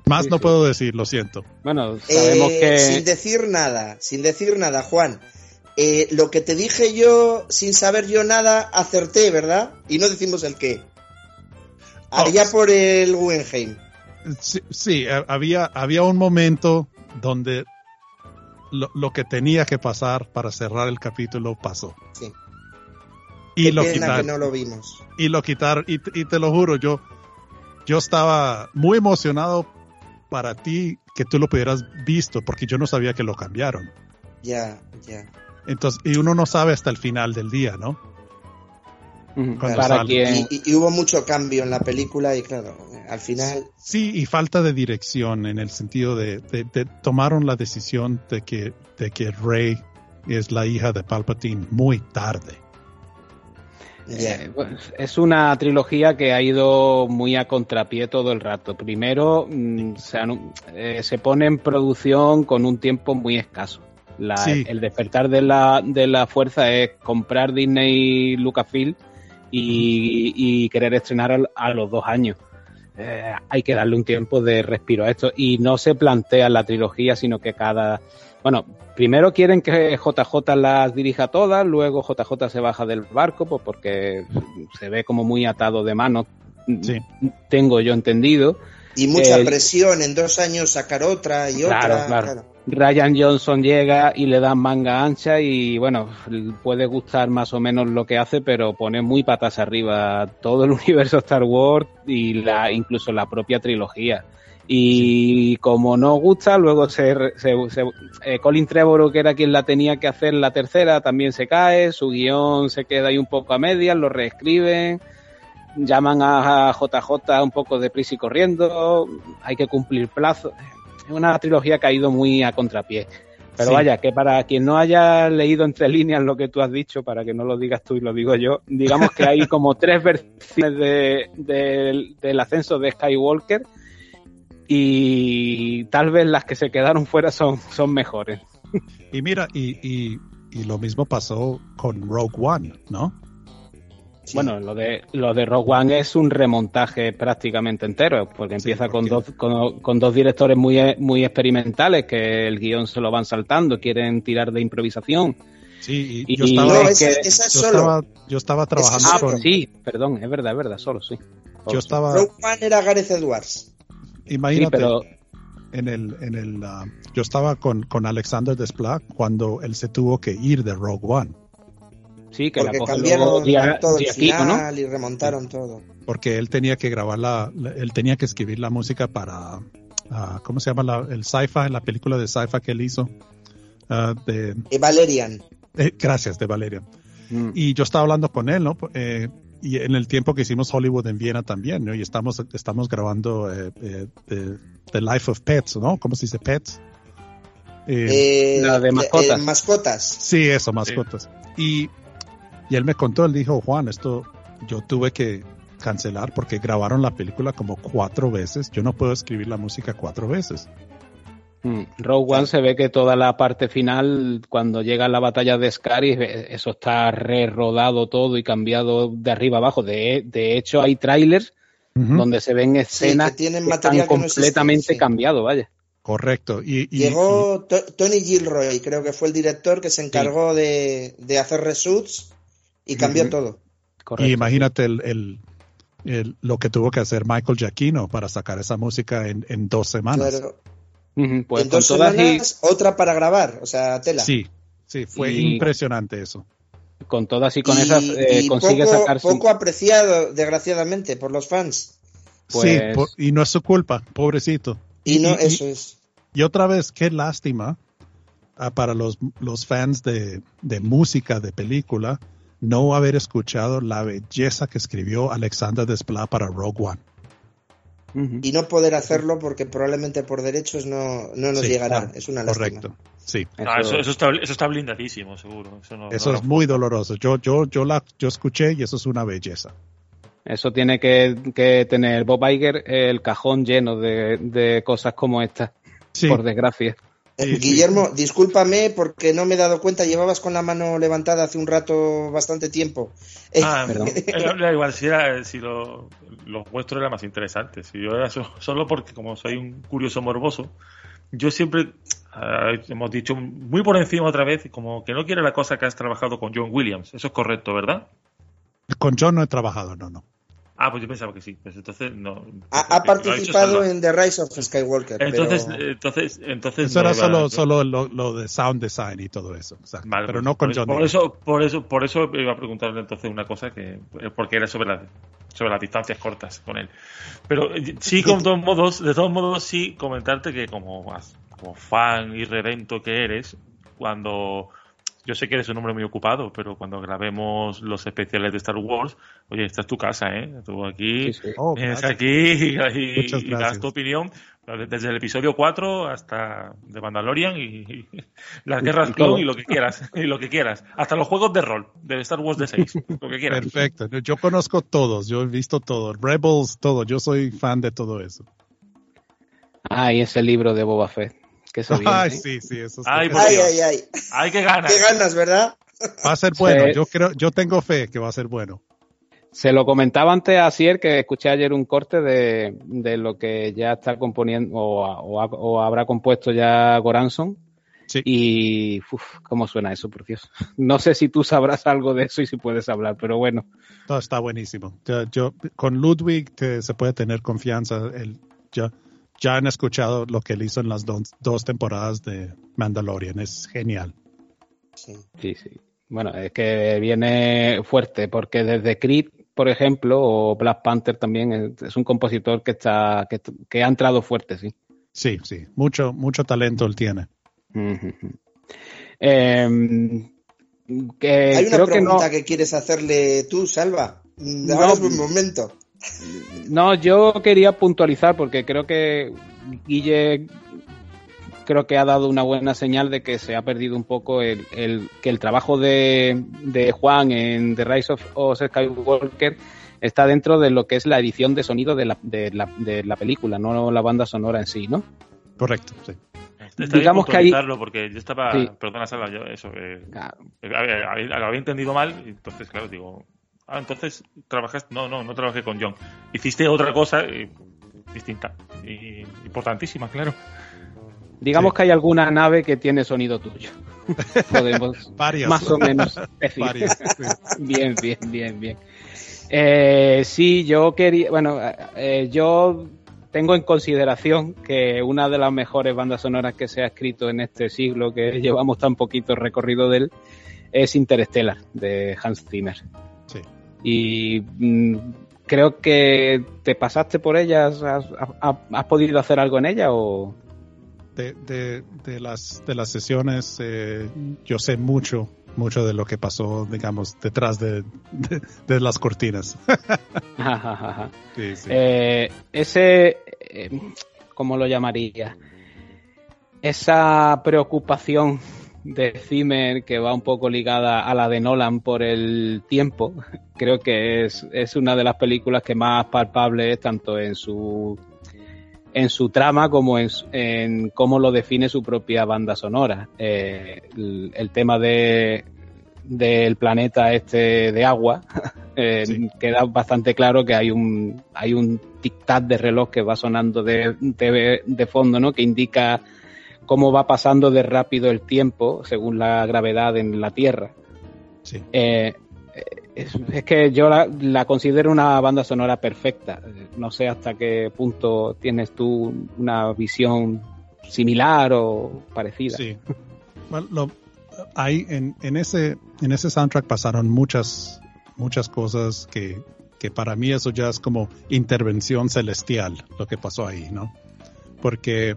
Más no puedo decir, lo siento. Bueno, sabemos eh, que... Sin decir nada, sin decir nada, Juan. Eh, lo que te dije yo, sin saber yo nada, acerté, ¿verdad? Y no decimos el qué. Allá por el Guggenheim. Sí, había, había un momento donde lo, que tenía que pasar para cerrar el capítulo pasó. Sí. Y lo quitaron. no lo vimos. Y lo quitaron. Y, y, te lo juro, yo, yo estaba muy emocionado para ti que tú lo pudieras visto, porque yo no sabía que lo cambiaron. Ya, ya. Entonces, y uno no sabe hasta el final del día, ¿no? Para y, hubo mucho cambio en la película y claro, al final... Sí, y falta de dirección en el sentido de, de, tomaron la decisión de que, de que Rey es la hija de Palpatine muy tarde. Eh, pues, es una trilogía que ha ido muy a contrapié todo el rato. Primero, mm, se, eh, se, pone en producción con un tiempo muy escaso. El despertar de la, de la fuerza es comprar Disney Lucasfilm y, y querer estrenar a, los dos años. Eh, hay que darle un tiempo de respiro a esto. Y no se plantea la trilogía, sino que cada. Bueno, primero quieren que JJ las dirija todas, luego JJ se baja del barco, pues porque se ve como muy atado de manos. Tengo yo entendido. Y mucha presión en dos años sacar otra y otra. Claro. Ryan Johnson llega y le dan manga ancha y bueno, puede gustar más o menos lo que hace, pero pone muy patas arriba todo el universo Star Wars y la incluso la propia trilogía. Y como no gusta, luego se, eh, Colin Trevorrow, que era quien la tenía que hacer la tercera, también se cae, su guion se queda ahí un poco a medias, lo reescriben, llaman a JJ un poco de prisa y corriendo, hay que cumplir plazos es una trilogía que ha ido muy a contrapié. Pero vaya, que para quien no haya leído entre líneas lo que tú has dicho, para que no lo digas tú y lo digo yo, digamos que hay como tres versiones de, del ascenso de Skywalker y tal vez las que se quedaron fuera son, son mejores. Y mira, y, y, y lo mismo pasó con Rogue One, ¿no? Bueno, lo de, lo de Rogue One es un remontaje prácticamente entero, porque empieza con, dos, con, dos directores muy, muy experimentales que el guion se lo van saltando, quieren tirar de improvisación. Sí, y, yo, estaba, yo, estaba, trabajando ah, con... sí, perdón, es verdad, es verdad, solo sí. yo estaba... Rogue One era Gareth Edwards. Imagínate, pero... en el, en el, uh, yo estaba con, con Alexander Desplat cuando él se tuvo que ir de Rogue One. Sí, que Porque la cambiaron todo el final y remontaron todo. Porque él tenía que grabar la, él tenía que escribir la música para, uh, ¿cómo se llama la, el sci-fi, la película de sci-fi que él hizo? Uh, de, Valerian. Eh, gracias, de Valerian. Mm. Y yo estaba hablando con él, ¿no? Eh, y en el tiempo que hicimos Hollywood en Viena también, ¿no? Y estamos, estamos grabando eh, eh The Life of Pets, ¿no? ¿Cómo se dice Pets? la de mascotas. mascotas. Sí, eso, mascotas. Y y él me contó, él dijo, Juan, esto yo tuve que cancelar porque grabaron la película como cuatro veces. Yo no puedo escribir la música cuatro veces. Mm, Rogue One se ve que toda la parte final, cuando llega la batalla de Scaris, eso está re-rodado todo y cambiado de arriba abajo. De, hecho, hay trailers donde se ven escenas que, tienen están completamente cambiado, vaya. Correcto. Y, Llegó Tony Gilroy, creo que fue el director que se encargó de, de, hacer reshoots y cambió todo. Y imagínate el, el, lo que tuvo que hacer Michael Giacchino para sacar esa música en, en dos semanas. Pues en dos semanas, otra para grabar, o sea, tela. Sí, sí, fue impresionante eso. Con todas y con esas eh, consigue poco, sacar poco apreciado, desgraciadamente, por los fans. Sí, pues y no es su culpa, pobrecito. Y no, eso es. Y otra vez, qué lástima ah, para los, los fans de, de música, de película, no haber escuchado la belleza que escribió Alexander Desplat para Rogue One. Y no poder hacerlo porque probablemente por derechos no, no nos llegará. es una lástima. Correcto. Sí. Eso, está, eso, está, blindadísimo, seguro. Eso, es muy doloroso. Yo, yo, yo, la, yo escuché y eso es una belleza. Eso tiene que, tener Bob Iger el cajón lleno de, de cosas como esta. Por desgracia. Eh, Guillermo, discúlpame porque no me he dado cuenta, llevabas con la mano levantada hace un rato bastante tiempo. Eh, ah, perdón. igual, si, era, si lo, los vuestros eran más interesantes. Si yo era solo porque, como soy un curioso morboso, yo siempre, eh, hemos dicho muy por encima otra vez, como que no quiere la cosa que has trabajado con John Williams. Eso es correcto, ¿verdad? Con John no he trabajado, no, no. Ah, pues yo pensaba que sí. Pues entonces no. Ha, participado en The Rise of Skywalker. Entonces, entonces, entonces. Eso era solo, solo lo, de sound design y todo eso. pero pues no con por, Por eso, por eso, por eso iba a preguntarle entonces una cosa que, porque era sobre las, sobre las distancias cortas con él. Pero eh, sí, con todos modos, de todos modos sí comentarte que como, como fan y redento que eres, cuando yo sé que eres un hombre muy ocupado, pero cuando grabemos los especiales de Star Wars, oye, esta es tu casa, ¿eh? Tú aquí, oh, aquí y, das tu opinión, Desde el episodio 4 hasta The Mandalorian y, las guerras clon y lo que quieras. Y lo que quieras. Hasta los juegos de rol de Star Wars de 6. Lo que quieras. Perfecto. Yo conozco todos. Yo he visto todo. Rebels, todo. Yo soy fan de todo eso. Ah, y ese libro de Boba Fett. Que eso ay, ¿eh? sí, sí. Eso ay, ay, ay, ay. Ay, qué ganas. Qué ganas, ¿verdad? Va a ser bueno. Yo creo, yo tengo fe que va a ser bueno. Se lo comentaba antes a Sier que escuché ayer un corte de, de lo que ya está componiendo o, o, habrá compuesto ya Goranson. Sí. Y uf, cómo suena eso, por Dios. No sé si tú sabrás algo de eso y si puedes hablar, pero bueno. Todo está buenísimo. Yo, yo con Ludwig te, se puede tener confianza. El, ya, ya han escuchado lo que él hizo en las dos, dos temporadas de Mandalorian. Es genial. Sí, sí. sí. Bueno, es que viene fuerte porque desde Creed por ejemplo, o Black Panther también es, un compositor que está que, ha entrado fuerte, sí. Sí, sí, mucho mucho talento él tiene. eh, que Hay una creo pregunta que, que, quieres hacerle tú, Salva. Ahora es un momento. No, yo quería puntualizar porque creo que Guille creo que ha dado una buena señal de que se ha perdido un poco el, el que el trabajo de, de, Juan en The Rise of, of, Skywalker está dentro de lo que es la edición de sonido de la, de la, de la película, no la banda sonora en sí, ¿no? Correcto, sí. Está Digamos que hay... porque yo estaba, sí. perdona Salva, yo eso, eh, claro. eh, lo había entendido mal, entonces claro, digo, ah, entonces trabajaste, no, no, no trabajé con John, hiciste otra cosa eh, distinta y importantísima, claro. Digamos sí. que hay alguna nave que tiene sonido tuyo. Podemos Varias. más o menos decir. Varias, sí. Bien, bien, bien, bien. Eh, sí, yo quería, bueno, eh, yo tengo en consideración que una de las mejores bandas sonoras que se ha escrito en este siglo, que llevamos tan poquito recorrido de él, es Interstellar, de Hans Zimmer. Sí. Y mm, creo que te pasaste por ella, ¿has, has, has podido hacer algo en ella o...? de, de, de, las, de las sesiones, eh, yo sé mucho, mucho de lo que pasó, digamos, detrás de, de, de las cortinas. sí, sí. Eh, ese, eh, ¿cómo lo llamaría? Esa preocupación de Zimmer que va un poco ligada a la de Nolan por el tiempo, creo que es, es una de las películas que más palpable es tanto en su en su trama como en, en, cómo lo define su propia banda sonora. Eh, el, el, tema de del planeta este de agua eh, sí. queda bastante claro que hay un hay un tic tac de reloj que va sonando de, de, de, fondo no que indica cómo va pasando de rápido el tiempo según la gravedad en la tierra sí. eh, es, es, que yo la, la, considero una banda sonora perfecta. No sé hasta qué punto tienes tú una visión similar o parecida. Sí. Bueno, lo, hay en, en, ese, en ese soundtrack pasaron muchas, muchas cosas que, que para mí eso ya es como intervención celestial, lo que pasó ahí, ¿no? Porque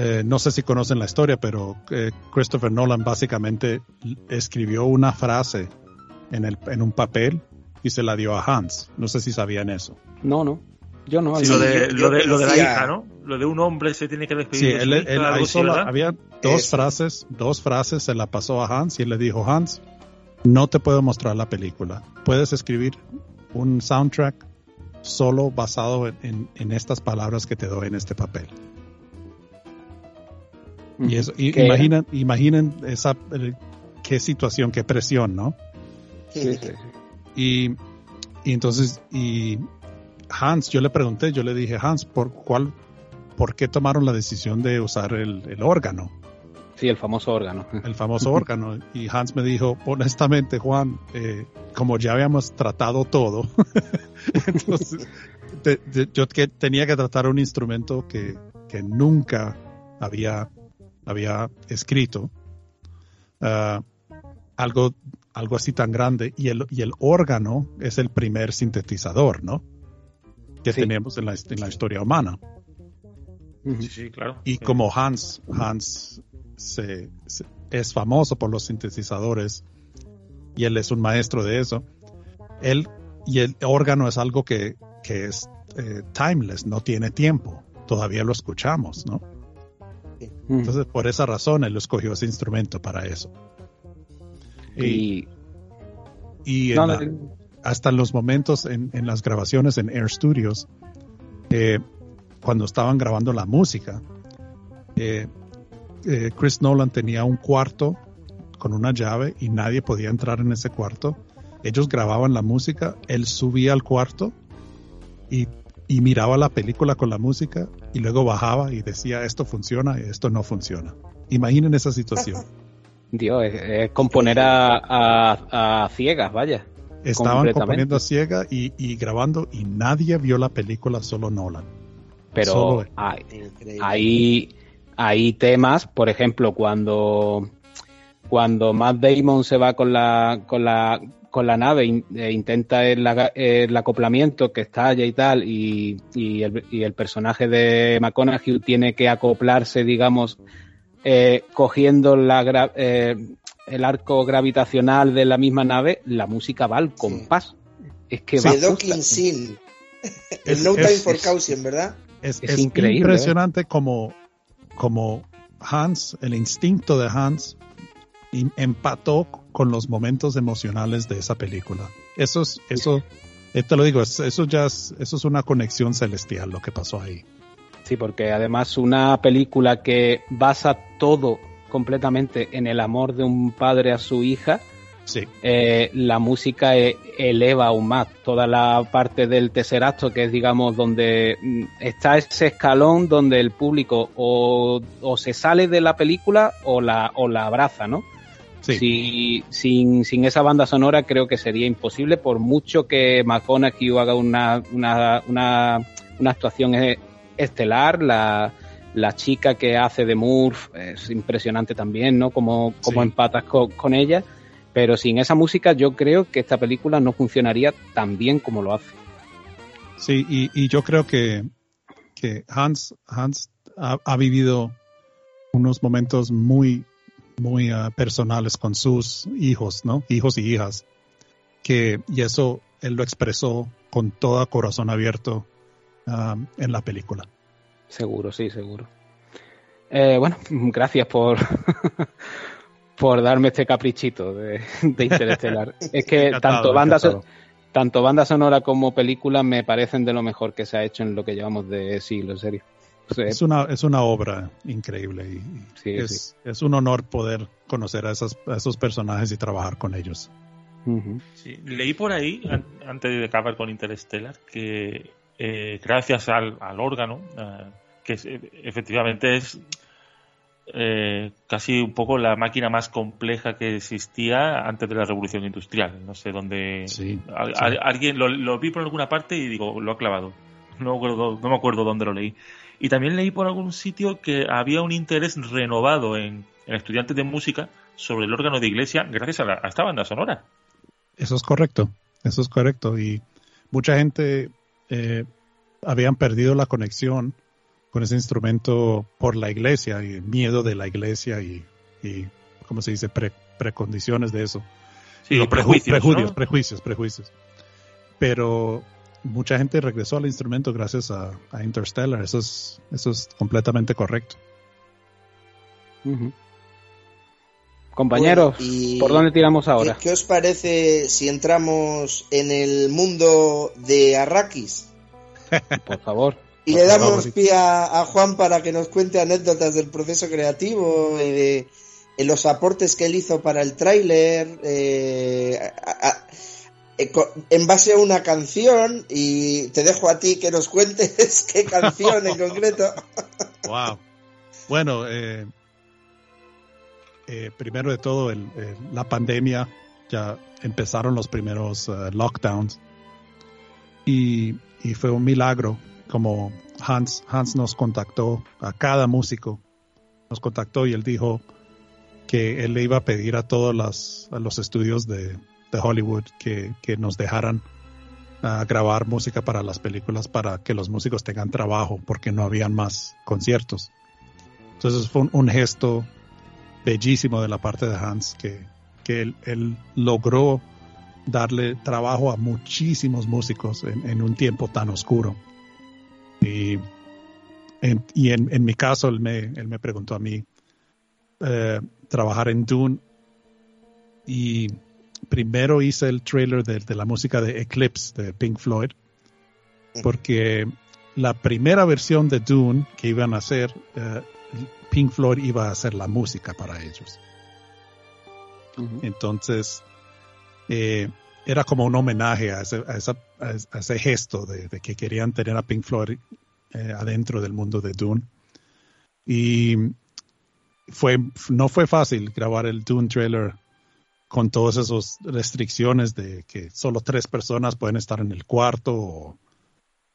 eh, no sé si conocen la historia, pero eh, Christopher Nolan básicamente escribió una frase en, el, en un papel y se la dio a Hans. No sé si sabían eso. No, no. Yo no. Sí, lo, de, lo, de, lo de la hija, ¿no? Lo de un hombre se tiene que despedir. Sí, de él, hija, él, ahí solo ¿verdad? había dos Eso. frases, dos frases se la pasó a Hans y él le dijo, Hans, no te puedo mostrar la película. Puedes escribir un soundtrack solo basado en, en, en estas palabras que te doy en este papel. Y eso, y, imaginen, imaginen esa, qué situación, qué presión, ¿no? Sí, sí, sí. Y, y entonces, y Hans, yo le pregunté, yo le dije, Hans, ¿por cuál, por qué tomaron la decisión de usar el, el órgano? Sí, el famoso órgano. El famoso órgano. Y Hans me dijo, honestamente, Juan, eh, como ya habíamos tratado todo, entonces te, te, yo que tenía que tratar un instrumento que, que nunca había, había escrito. Uh, algo, algo así tan grande. Y el, y el órgano es el primer sintetizador, ¿no? Que Sí. tenemos en la, en la historia humana. Sí, sí, claro. Y Sí. como Hans, Hans se, se- es famoso por los sintetizadores y él es un maestro de eso, él y el órgano es algo que, que es eh, timeless, no tiene tiempo. todavía lo escuchamos, ¿no? Entonces, por esa razón, él escogió ese instrumento para eso. Y, y hasta en los momentos en, en, las grabaciones en Air Studios, eh, cuando estaban grabando la música, eh, eh, Chris Nolan tenía un cuarto con una llave y nadie podía entrar en ese cuarto. Ellos grababan la música, él subía al cuarto y, y miraba la película con la música y luego bajaba y decía esto funciona y esto no funciona. Imaginen esa situación. Dios, es, componer a, a, ciegas, vaya. Estaban componiendo a ciegas y, y, grabando y nadie vio la película, solo Nolan. Pero hay, hay, hay, temas, por ejemplo, cuando, cuando Matt Damon se va con la, con la, con la nave e intenta el, el, acoplamiento que estalla y tal, y, y, el, y el personaje de McConaughey tiene que acoplarse, digamos, eh, cogiendo la, eh, el arco gravitacional de la misma nave, la música va al compás. Es que va. El No Time for Caution, ¿verdad? Es, increíble, ¿eh? impresionante como, como Hans, el instinto de Hans, empató con los momentos emocionales de esa película. Eso es, eso, te lo digo, eso ya es, eso es una conexión celestial lo que pasó ahí. Sí, porque además una película que basa todo completamente en el amor de un padre a su hija, sí. Eh, la música e, eleva aún más toda la parte del tercer acto, que es, digamos, donde mm, está ese escalón donde el público o, se sale de la película o la, o la abraza, ¿no? Sí. sin, sin esa banda sonora creo que sería imposible, por mucho que McConaughey haga una, una, una, una actuación estelar, la, la chica que hace de Murph es impresionante también, ¿no? Como, como empatas con, ella, pero sin esa música yo creo que esta película no funcionaría tan bien como lo hace. Sí, y, yo creo que, que Hans, Hans ha, vivido unos momentos muy, muy uh, personales con sus hijos, ¿no? Hijos y hijas, que, y eso él lo expresó con todo corazón abierto um, en la película. Seguro, sí, seguro. Eh, bueno, gracias por, por darme este caprichito de, de Interestelar. es que tanto banda, tanto banda sonora como película me parecen de lo mejor que se ha hecho en lo que llevamos de siglo, en serio. Es, una, es una obra increíble y es, es, un honor poder conocer a esos, a esos personajes y trabajar con ellos. leí por ahí, antes de acabar con Interstellar, que eh, gracias al, órgano, eh, que efectivamente es eh, casi un poco la máquina más compleja que existía antes de la revolución industrial. No sé dónde. alguien lo, vi por alguna parte y digo, lo ha clavado. No me, acuerdo, no me acuerdo dónde lo leí. Y también leí por algún sitio que había un interés renovado en, estudiantes de música sobre el órgano de iglesia gracias a, a esta banda sonora. Eso es correcto, eso es correcto. Y mucha gente eh, habían perdido la conexión con ese instrumento por la iglesia y miedo de la iglesia y, y ¿cómo se dice? precondiciones de eso. Sí, prejuicios, prejuicios, prejuicios, prejuicios. Pero mucha gente regresó al instrumento gracias a, Interstellar. Eso es, eso es completamente correcto. Compañeros, ¿por dónde tiramos ahora? ¿qué, os parece si entramos en el mundo de Arrakis? Por favor. Y le damos pie a, Juan para que nos cuente anécdotas del proceso creativo y de, los aportes que él hizo para el tráiler. Eh, eh, en base a una canción y te dejo a ti que nos cuentes qué canción en concreto. wow. Bueno, eh, eh, primero de todo, la pandemia, ya empezaron los primeros eh, lockdowns y, fue un milagro como Hans, Hans nos contactó a cada músico, nos contactó y él dijo que él le iba a pedir a todos los estudios de, Hollywood que, nos dejaran a grabar música para las películas para que los músicos tengan trabajo porque no habían más conciertos. Entonces fue un gesto bellísimo de la parte de Hans, que, que él, logró darle trabajo a muchísimos músicos en, un tiempo tan oscuro. Y en- y en mi caso, él me, él me preguntó a mí eh, trabajar en Dune. Y primero hice el trailer de, de la música de Eclipse de Pink Floyd, porque la primera versión de Dune que iban a hacer, eh, Pink Floyd iba a hacer la música para ellos. Entonces, eh, era como un homenaje a ese, a esa- a ese- a ese gesto de, de que querían tener a Pink Floyd eh, adentro del mundo de Dune. Y fue, no fue fácil grabar el Dune trailer con todas esas restricciones de que solo tres personas pueden estar en el cuarto. o,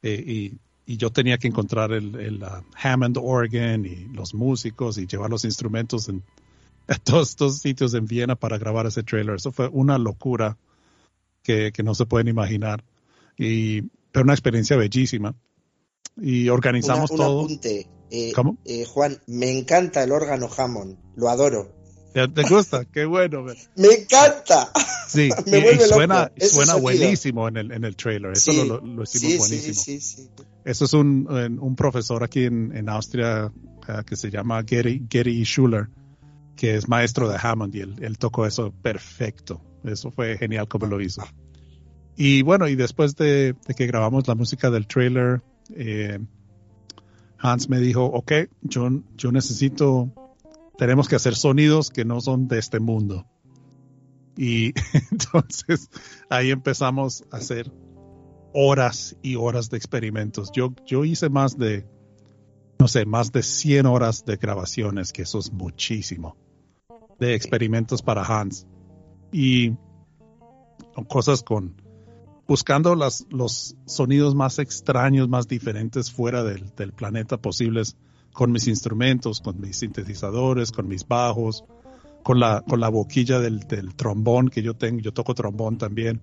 eh, y, y yo tenía que encontrar el, el, uh, Hammond organ y los músicos y llevar los instrumentos en, a todos estos sitios en Viena para grabar ese trailer. Eso fue una locura que, que no se pueden imaginar. Y, pero una experiencia bellísima. Y organizamos Una- un todo. apunte. Eh, ¿Cómo? eh, Juan, me encanta el órgano Hammond, lo adoro. ¿Te te gusta? Qué bueno. ¡Me encanta! Sí, Me y- y, suena, suena buenísimo en el, en el trailer. Eso Sí, lo, lo- hicimos sí, buenísimo. sí, sí. Eso es un, un- profesor aquí en, en Austria eh, que se llama Gary, Gary Schuller, que es maestro de Hammond y él, él tocó eso perfecto. Eso fue genial como lo hizo. Y bueno, y después de, de que grabamos la música del trailer, eh, Hans me dijo, ok, yo, yo necesito, tenemos que hacer sonidos que no son de este mundo. Y entonces ahí empezamos a hacer horas y horas de experimentos. Yo, yo hice más de, no sé, más de 100 horas de grabaciones, que eso es muchísimo, de experimentos para Hans. Y cosas con, buscando las, los sonidos más extraños, más diferentes fuera del, del planeta posibles, con mis instrumentos, con mis sintetizadores, con mis bajos, con la, con la boquilla del, del trombón que yo tengo, yo toco trombón también.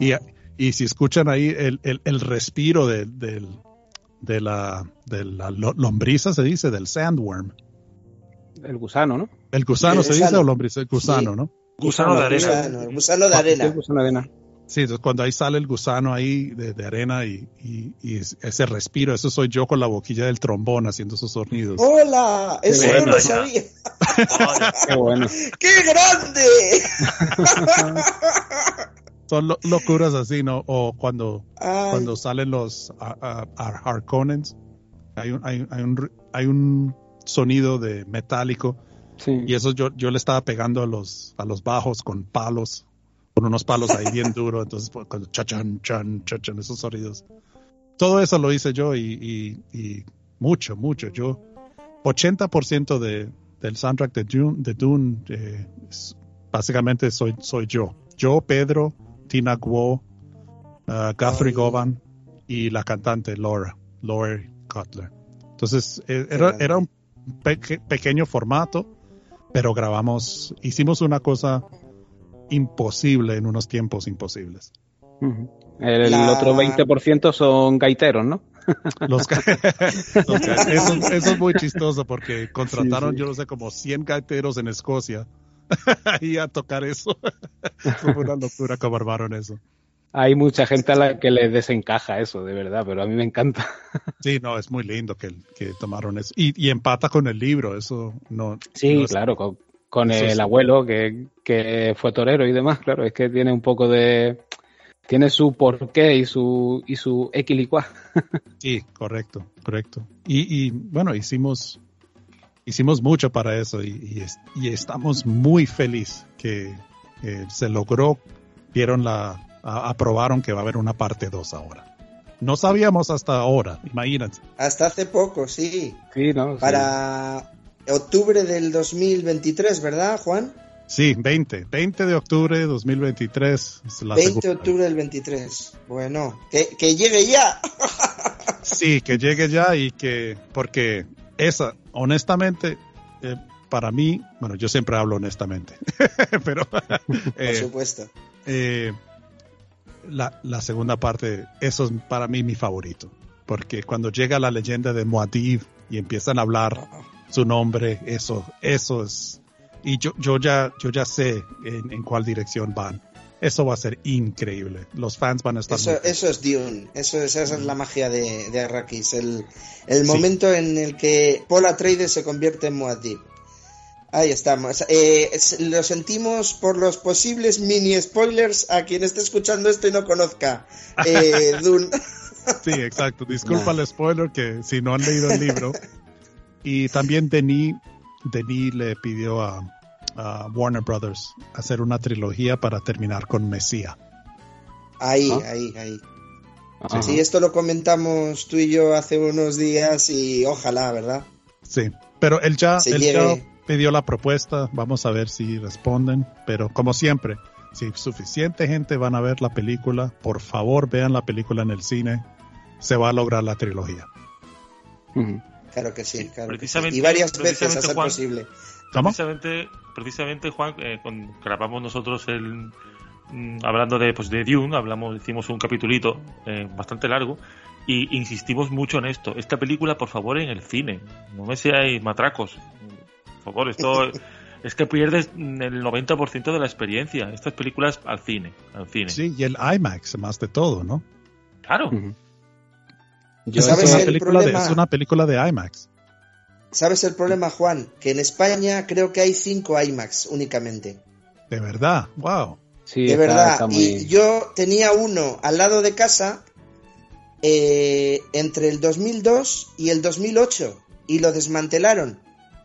Y, y si escuchan ahí el, el, el respiro de, del, de, la, de la lo- lombriza, se dice, del sandworm. El gusano, ¿no? El gusano El se dice o lombriza, el gusano, Sí. ¿no? Gusano de arena. Gusano, el gusano de arena. gusano de arena. Sí, entonces cuando ahí sale el gusano ahí de, de arena y, y, y es- ese respiro, eso soy yo con la boquilla del trombón haciendo esos sonidos. ¡Hola! Eso bueno, no lo sabía. Qué bueno. ¡Qué grande! Son lo- locuras así, ¿no? O cuando, Ay, cuando salen los a- a- a- Harkonnens, hay un, hay, hay un, hay un sonido de metálico Sí. y eso yo, yo le estaba pegando a los, a los bajos con palos, con unos palos ahí bien duros, entonces pues, cuando chachan, chan, chachan, esos sonidos. Todo eso lo hice yo y, y, y mucho, mucho. Yo, 80% de, del soundtrack de Dune, de Dune eh, básicamente soy, soy yo. Yo, Pedro, Tina Guo, uh, Guthrie Ay. Govan y la cantante Laura, Laura Cutler. Entonces, eh, era, era un peque- pequeño formato, pero grabamos, hicimos una cosa imposible en unos tiempos imposibles. El La- otro 20% son gaiteros, ¿no? Los ca- los ca- eso, eso es muy chistoso porque contrataron, Sí, sí. yo no sé, como 100 gaiteros en Escocia ahí a tocar eso. Fue una locura como armaron eso. Hay mucha gente a la que les desencaja eso, de verdad, pero a mí me encanta. Sí, no, es muy lindo que, que tomaron eso. Y, y empata con el libro, eso no. Sí, no es- claro, con, con el sí. abuelo que, que fue torero y demás, claro, es que tiene un poco de... Tiene su porqué y su, y su equilicua. Sí, correcto, correcto. Y, y, bueno, hicimos, hicimos mucho para eso y, y es- y estamos muy feliz que eh, se logró, vieron la, a- aprobaron que va a haber una parte 2 ahora. No sabíamos hasta ahora, imagínense. hasta hace poco, sí. Sí, ¿no? Sí. Octubre del 2023, ¿verdad, Juan? Sí, 20, 20 de octubre de 2023. es la 20 de octubre del 23. Bueno, que, que llegue ya. Sí, que llegue ya y que, porque esa, honestamente, eh, para mí, bueno, yo siempre hablo honestamente, pero Por eh, supuesto. eh, la, la segunda parte, eso es para mí mi favorito, porque cuando llega la leyenda de Muad'Dib y empiezan a hablar su nombre, eso, eso es, y yo, yo ya, yo ya sé en, en cuál dirección van. Eso va a ser increíble. Los fans van a estar. Eso, eso es Dune. Eso, esa es la magia de, de Arrakis. El, el momento en el que Paul Atreides se convierte en Muad'Dib. Ahí estamos. Eh, lo sentimos por los posibles mini spoilers a quien esté escuchando esto y no conozca eh, Dune. Sí, exacto. Disculpa el spoiler que si no han leído el libro. Y también Denis, Denis le pidió a, a Warner Brothers hacer una trilogía para terminar con Mesía. Ahí, ahí, ahí. Sí, esto lo comentamos tú y yo hace unos días y ojalá, ¿verdad? Sí, pero él ya, él ya pidió la propuesta, vamos a ver si responden, pero como siempre, si suficiente gente van a ver la película, por favor vean la película en el cine, se va a lograr la trilogía. Claro que sí, claro precisamente, Y varias veces a ser posible. Precisamente, precisamente Juan, eh, grabamos nosotros el mm, hablando de pues de Dune, hablamos, hicimos un capitulito eh, bastante largo y insistimos mucho en esto. Esta película, por favor, en el cine. No me seáis matracos. Por favor, esto es que pierdes el 90% de la experiencia. Estas películas al cine, al cine. Sí, y el IMAX más de todo, ¿no? Claro. Es, una película de, es una película de IMAX. ¿Sabes el problema, Juan? Que en España creo que hay cinco IMAX únicamente. De verdad, wow. Sí, de verdad. Y yo tenía uno al lado de casa eh, entre el 2002 y el 2008 y lo desmantelaron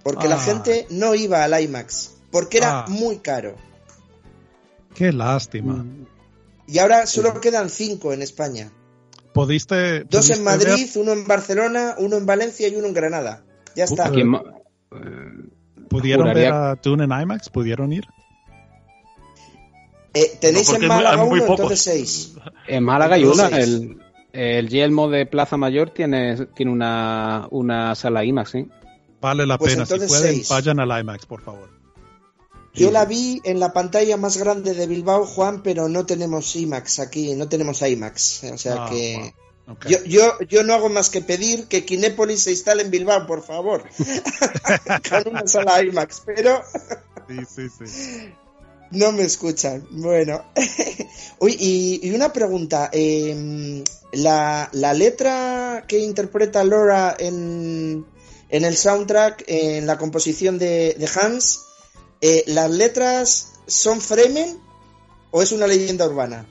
porque la ah. gente no iba al IMAX, porque era ah. muy caro. Qué lástima. Y ahora solo quedan cinco en España. ¿Pudiste, Dos en Madrid, uno en Barcelona, uno en Valencia y uno en Granada. Ya está. ¿Pudieron ver a Dune en IMAX? ¿Pudieron ir? Eh, tenéis en Málaga uno, entonces seis. En Málaga hay una. El, el Yelmo de Plaza Mayor tiene, tiene una, una sala IMAX, ¿sí? Vale la pues pena. Si pueden, vayan al IMAX, por favor. Yo la vi en la pantalla más grande de Bilbao, Juan, pero no tenemos IMAX aquí, no tenemos IMAX. O sea ah, que. Yo, yo, yo no hago más que pedir que Kinépolis se instale en Bilbao, por favor. Con una sala IMAX, pero. sí, sí, sí. No me escuchan. Bueno. Uy, y, una pregunta. Em, la, la letra que interpreta Laura en, en el soundtrack, en la composición de, Hans, eh, ¿las letras son Fremen o es una leyenda urbana?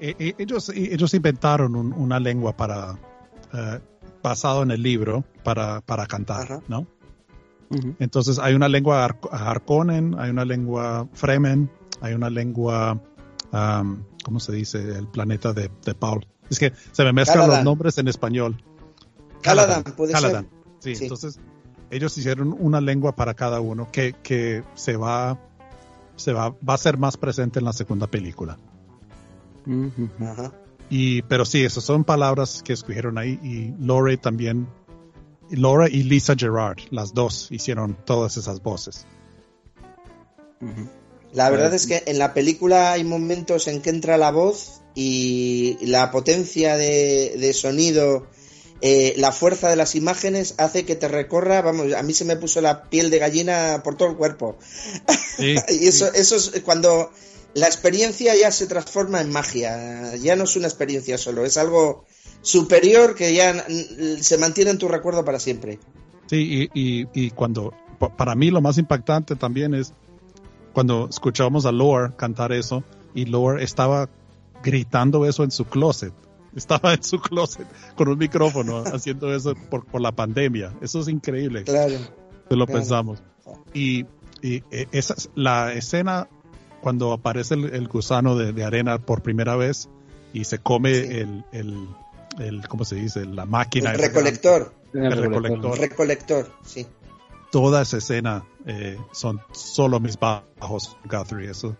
Eh, eh, ellos, ellos inventaron una lengua para basado en el libro para, para cantar, ¿no? Entonces hay una lengua Harkonnen, hay una lengua Fremen, hay una lengua, ¿cómo se dice? El planeta de, Paul. Es que se me mezclan los nombres en español. Caladan, puede ser. Sí, entonces ellos hicieron una lengua para cada uno que, que se va se va, va a ser más presente en la segunda película. Y, pero sí, esas son palabras que escogieron ahí y Lore también, Laura y Lisa Gerard, las dos hicieron todas esas voces. La verdad es que en la película hay momentos en que entra la voz y la potencia de, de sonido eh, la fuerza de las imágenes hace que te recorra, vamos, a mí se me puso la piel de gallina por todo el cuerpo. y eso, eso es cuando la experiencia ya se transforma en magia, ya no es una experiencia solo, es algo superior que ya se mantiene en tu recuerdo para siempre. Sí, y, y, cuando, para mí lo más impactante también es cuando escuchábamos a Lore cantar eso y Lore estaba gritando eso en su closet estaba en su closet con un micrófono haciendo eso por, por, la pandemia. Eso es increíble. Claro. Se lo pensamos. Y, y, e, esa la escena cuando aparece el, gusano de, arena por primera vez y se come el, el, el, ¿cómo se dice? La máquina. El recolector. El, recolector. Recolector, sí. Toda esa escena eh, son solo mis bajos, Guthrie. Eso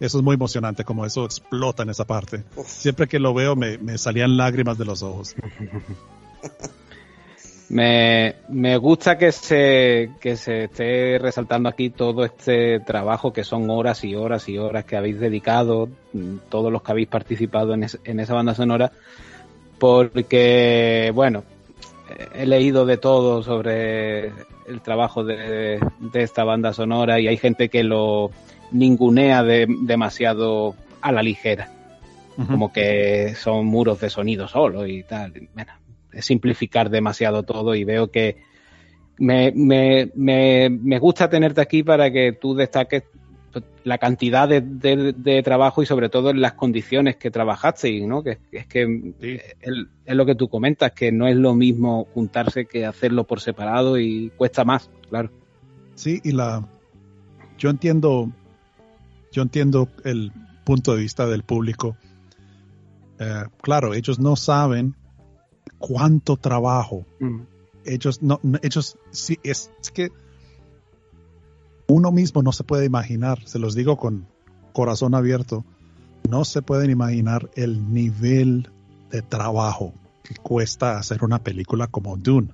eso es muy emocionante, como eso explota en esa parte. Siempre que lo veo me, salían lágrimas de los ojos. Me, gusta que se, que se esté resaltando aquí todo este trabajo que son horas y horas y horas que habéis dedicado, todos los que habéis participado en, en esa banda sonora, porque, bueno, he leído de todo sobre el trabajo de, de esta banda sonora y hay gente que lo, ningunea de, demasiado a la ligera. Como que son muros de sonido solo y tal. Bueno, es simplificar demasiado todo y veo que me, me, me, me gusta tenerte aquí para que tú destaques la cantidad de, de, trabajo y sobre todo en las condiciones que trabajaste, ¿no? Que, es que es lo que tú comentas, que no es lo mismo juntarse que hacerlo por separado y cuesta más, claro. Sí, y la yo entiendo yo entiendo el punto de vista del público. Eh, claro, ellos no saben cuánto trabajo. Mm. Ellos no, ellos sí es que uno mismo no se puede imaginar, se los digo con corazón abierto, no se pueden imaginar el nivel de trabajo que cuesta hacer una película como Dune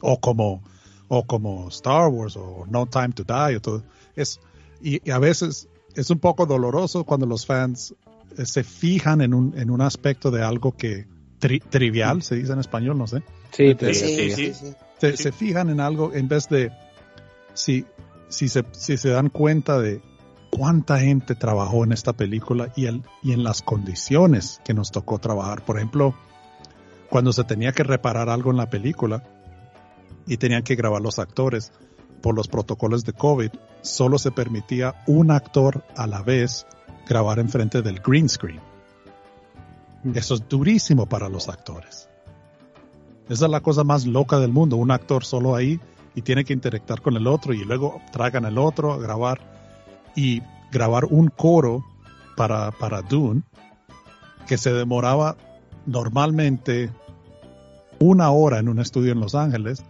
o como o como Star Wars o No Time to Die o todo. Es, y, a veces es un poco doloroso cuando los fans eh, se fijan en un, en un aspecto de algo que trivial, se dice en español, no sé. Sí, sí, sí, se, se, fijan en algo en vez de si si se, si se dan cuenta de cuánta gente trabajó en esta película y, el, y en las condiciones que nos tocó trabajar. Por ejemplo, cuando se tenía que reparar algo en la película y tenían que grabar los actores por los protocolos de COVID, solo se permitía un actor a la vez grabar enfrente del green screen. Mm. Eso es durísimo para los actores. Esa es la cosa más loca del mundo, un actor solo ahí y tiene que interactuar con el otro y luego tragan el otro a grabar y grabar un coro para, para Dune que se demoraba normalmente una hora en un estudio en Los Ángeles,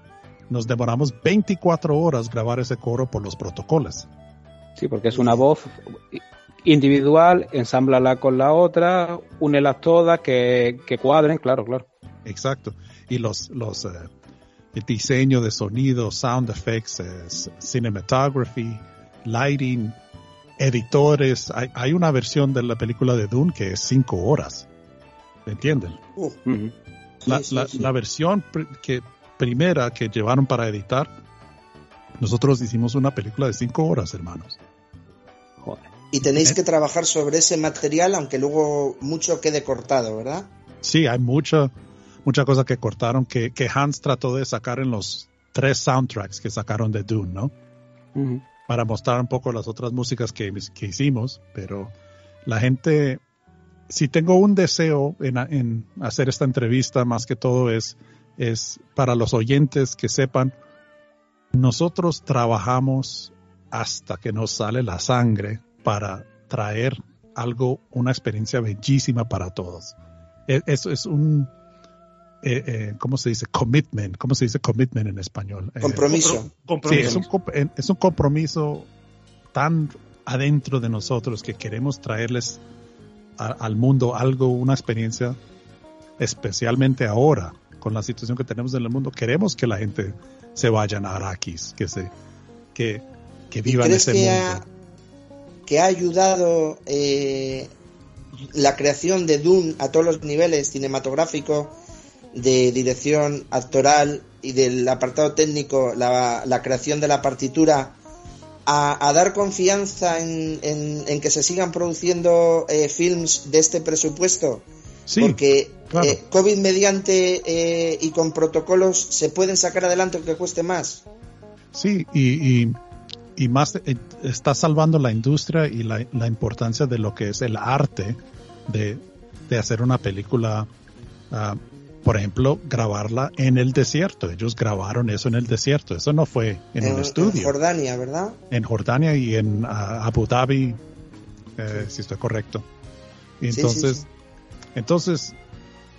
nos demoramos 24 horas grabar ese coro por los protocolos. Sí, porque es una voz individual, ensámblala con la otra, únelas todas, que, que cuadren, claro, claro. Exacto. Y los, los, eh, el diseño de sonido, sound effects, cinematography, lighting, editores. Hay, una versión de la película de Dune que es cinco horas. ¿Me entienden? Uh. la, versión que, primera que llevaron para editar, nosotros hicimos una película de cinco horas, hermanos. Y tenéis que trabajar sobre ese material, aunque luego mucho quede cortado, ¿verdad? Sí, hay mucho mucha cosa que cortaron que, que, Hans trató de sacar en los tres soundtracks que sacaron de Dune, ¿no? Para mostrar un poco las otras músicas que, que, hicimos, pero la gente, si tengo un deseo en, en, hacer esta entrevista, más que todo es, es para los oyentes que sepan, nosotros trabajamos hasta que nos sale la sangre para traer algo, una experiencia bellísima para todos. E, Eso es un, eh, eh, ¿cómo se dice? Commitment. ¿Cómo se dice commitment en español? Eh, compromiso. Sí, es un, es un compromiso tan adentro de nosotros que queremos traerles al mundo algo, una experiencia, especialmente ahora, con la situación que tenemos en el mundo. Queremos que la gente se vaya a Arrakis, que se que, que vivan ese que mundo. Ha, que ha ayudado la creación de Dune a todos los niveles, cinematográfico, de dirección actoral y del apartado técnico, la, la creación de la partitura, a, dar confianza en, en, que se sigan produciendo eh, films de este presupuesto. Porque eh, COVID mediante eh, y con protocolos se pueden sacar adelante que cueste más. Sí, y, y, y más está salvando la industria y la, la, importancia de lo que es el arte de, de hacer una película uh, por ejemplo, grabarla en el desierto. Ellos grabaron eso en el desierto. Eso no fue en, un estudio. En Jordania, ¿verdad? En Jordania y en ah, Abu Dhabi, eh, si estoy correcto. Entonces, entonces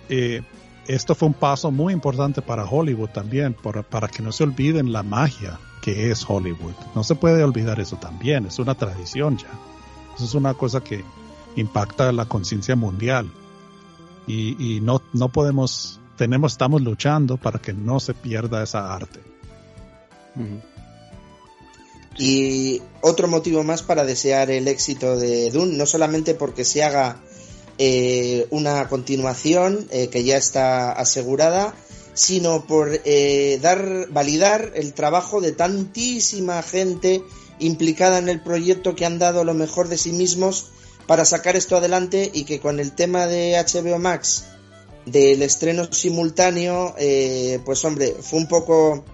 esto fue un paso muy importante para Hollywood también, para que no se olviden la magia que es Hollywood. No se puede olvidar eso también, es una tradición ya. Eso es una cosa que impacta la conciencia mundial y, no, no podemos, tenemos, estamos luchando para que no se pierda esa arte. Y otro motivo más para desear el éxito de Dune, no solamente porque se haga eh, una continuación eh, que ya está asegurada, sino por eh, dar, validar el trabajo de tantísima gente implicada en el proyecto que han dado lo mejor de sí mismos para sacar esto adelante y que con el tema de HBO Max del estreno simultáneo, eh, pues hombre, fue un poco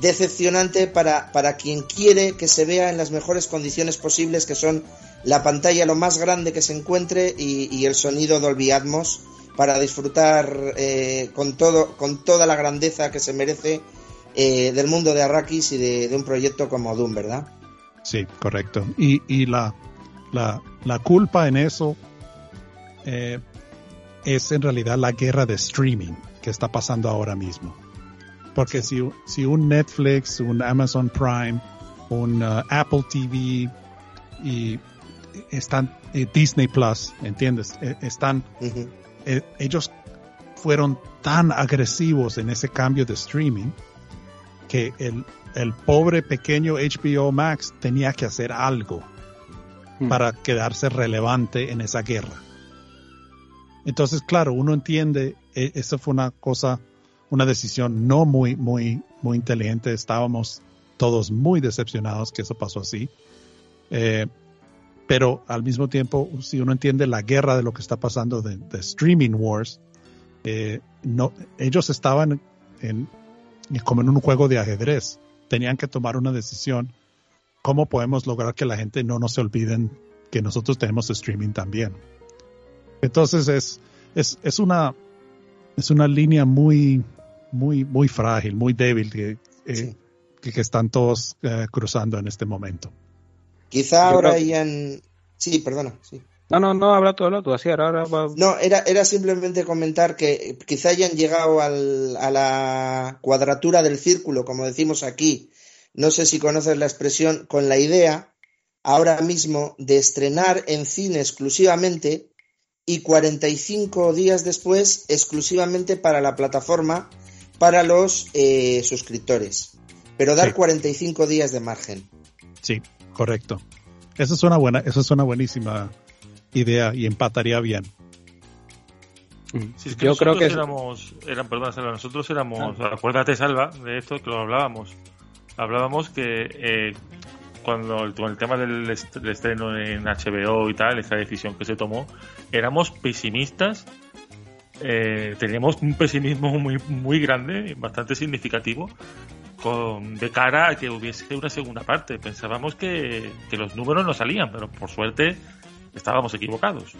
decepcionante para, para quien quiere que se vea en las mejores condiciones posibles, que son la pantalla lo más grande que se encuentre y, el sonido Dolby Atmos para disfrutar eh, con todo con toda la grandeza que se merece eh, del mundo de Arrakis y de, un proyecto como Doom, ¿verdad? Sí, correcto. Y, y la, la, la, culpa en eso eh, es en realidad la guerra de streaming que está pasando ahora mismo. Porque si, si un Netflix, un Amazon Prime, un uh, Apple TV y están eh, Disney Plus, ¿entiendes? Eh, están ellos fueron tan agresivos en ese cambio de streaming que el, el pobre pequeño HBO Max tenía que hacer algo hmm. para quedarse relevante en esa guerra. Entonces, claro, uno entiende, e, esa fue una cosa, una decisión no muy, muy, muy inteligente. Estábamos todos muy decepcionados que eso pasó así. Eh, pero al mismo tiempo, si uno entiende la guerra de lo que está pasando de, streaming wars, eh, no, ellos estaban en, como en un juego de ajedrez. Tenían que tomar una decisión. ¿Cómo podemos lograr que la gente no nos olviden que nosotros tenemos streaming también? Entonces es, es, es una, es una línea muy, muy, muy frágil, muy débil que, eh, que, están todos eh, cruzando en este momento. Quizá ahora hayan... Sí, perdona, sí. No, no, no, habla todo, tú, así, ahora, No, era, era simplemente comentar que quizá hayan llegado al, a la cuadratura del círculo, como decimos aquí. No sé si conoces la expresión, con la idea ahora mismo de estrenar en cine exclusivamente y 45 días después exclusivamente para la plataforma para los eh, suscriptores. Pero dar 45 días de margen. Sí, correcto. Esa es una buena, esa es una buenísima idea y empataría bien. Mm. Yo creo que éramos, eran, perdón, Salva, nosotros éramos, ah. acuérdate Salva, de esto que lo hablábamos. Hablábamos que eh, cuando el, el tema del, estreno en HBO y tal, esa decisión que se tomó, éramos pesimistas. Eh, teníamos un pesimismo muy, muy grande, bastante significativo, con, de cara a que hubiese una segunda parte. Pensábamos que, que los números no salían, pero por suerte estábamos equivocados.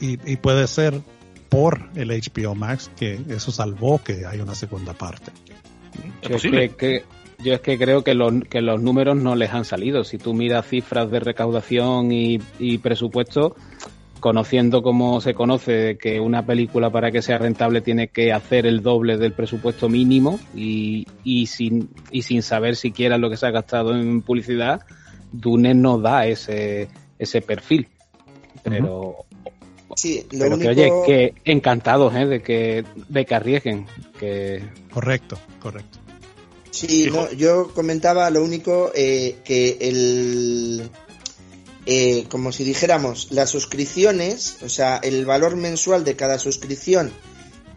Y, puede ser por el HBO Max que eso salvó que hay una segunda parte. ¿Es posible? Que, yo es que creo que los, que los números no les han salido. Si tú miras cifras de recaudación y, presupuesto, conociendo cómo se conoce que una película para que sea rentable tiene que hacer el doble del presupuesto mínimo y, y, sin, y sin saber siquiera lo que se ha gastado en publicidad, Dune no da ese, ese perfil. Pero, sí, pero que oye, que encantados ¿eh? de que de que arriesguen. Que... Correcto, correcto. Sí, no, yo comentaba lo único eh, que el eh, como si dijéramos las suscripciones, o sea, el valor mensual de cada suscripción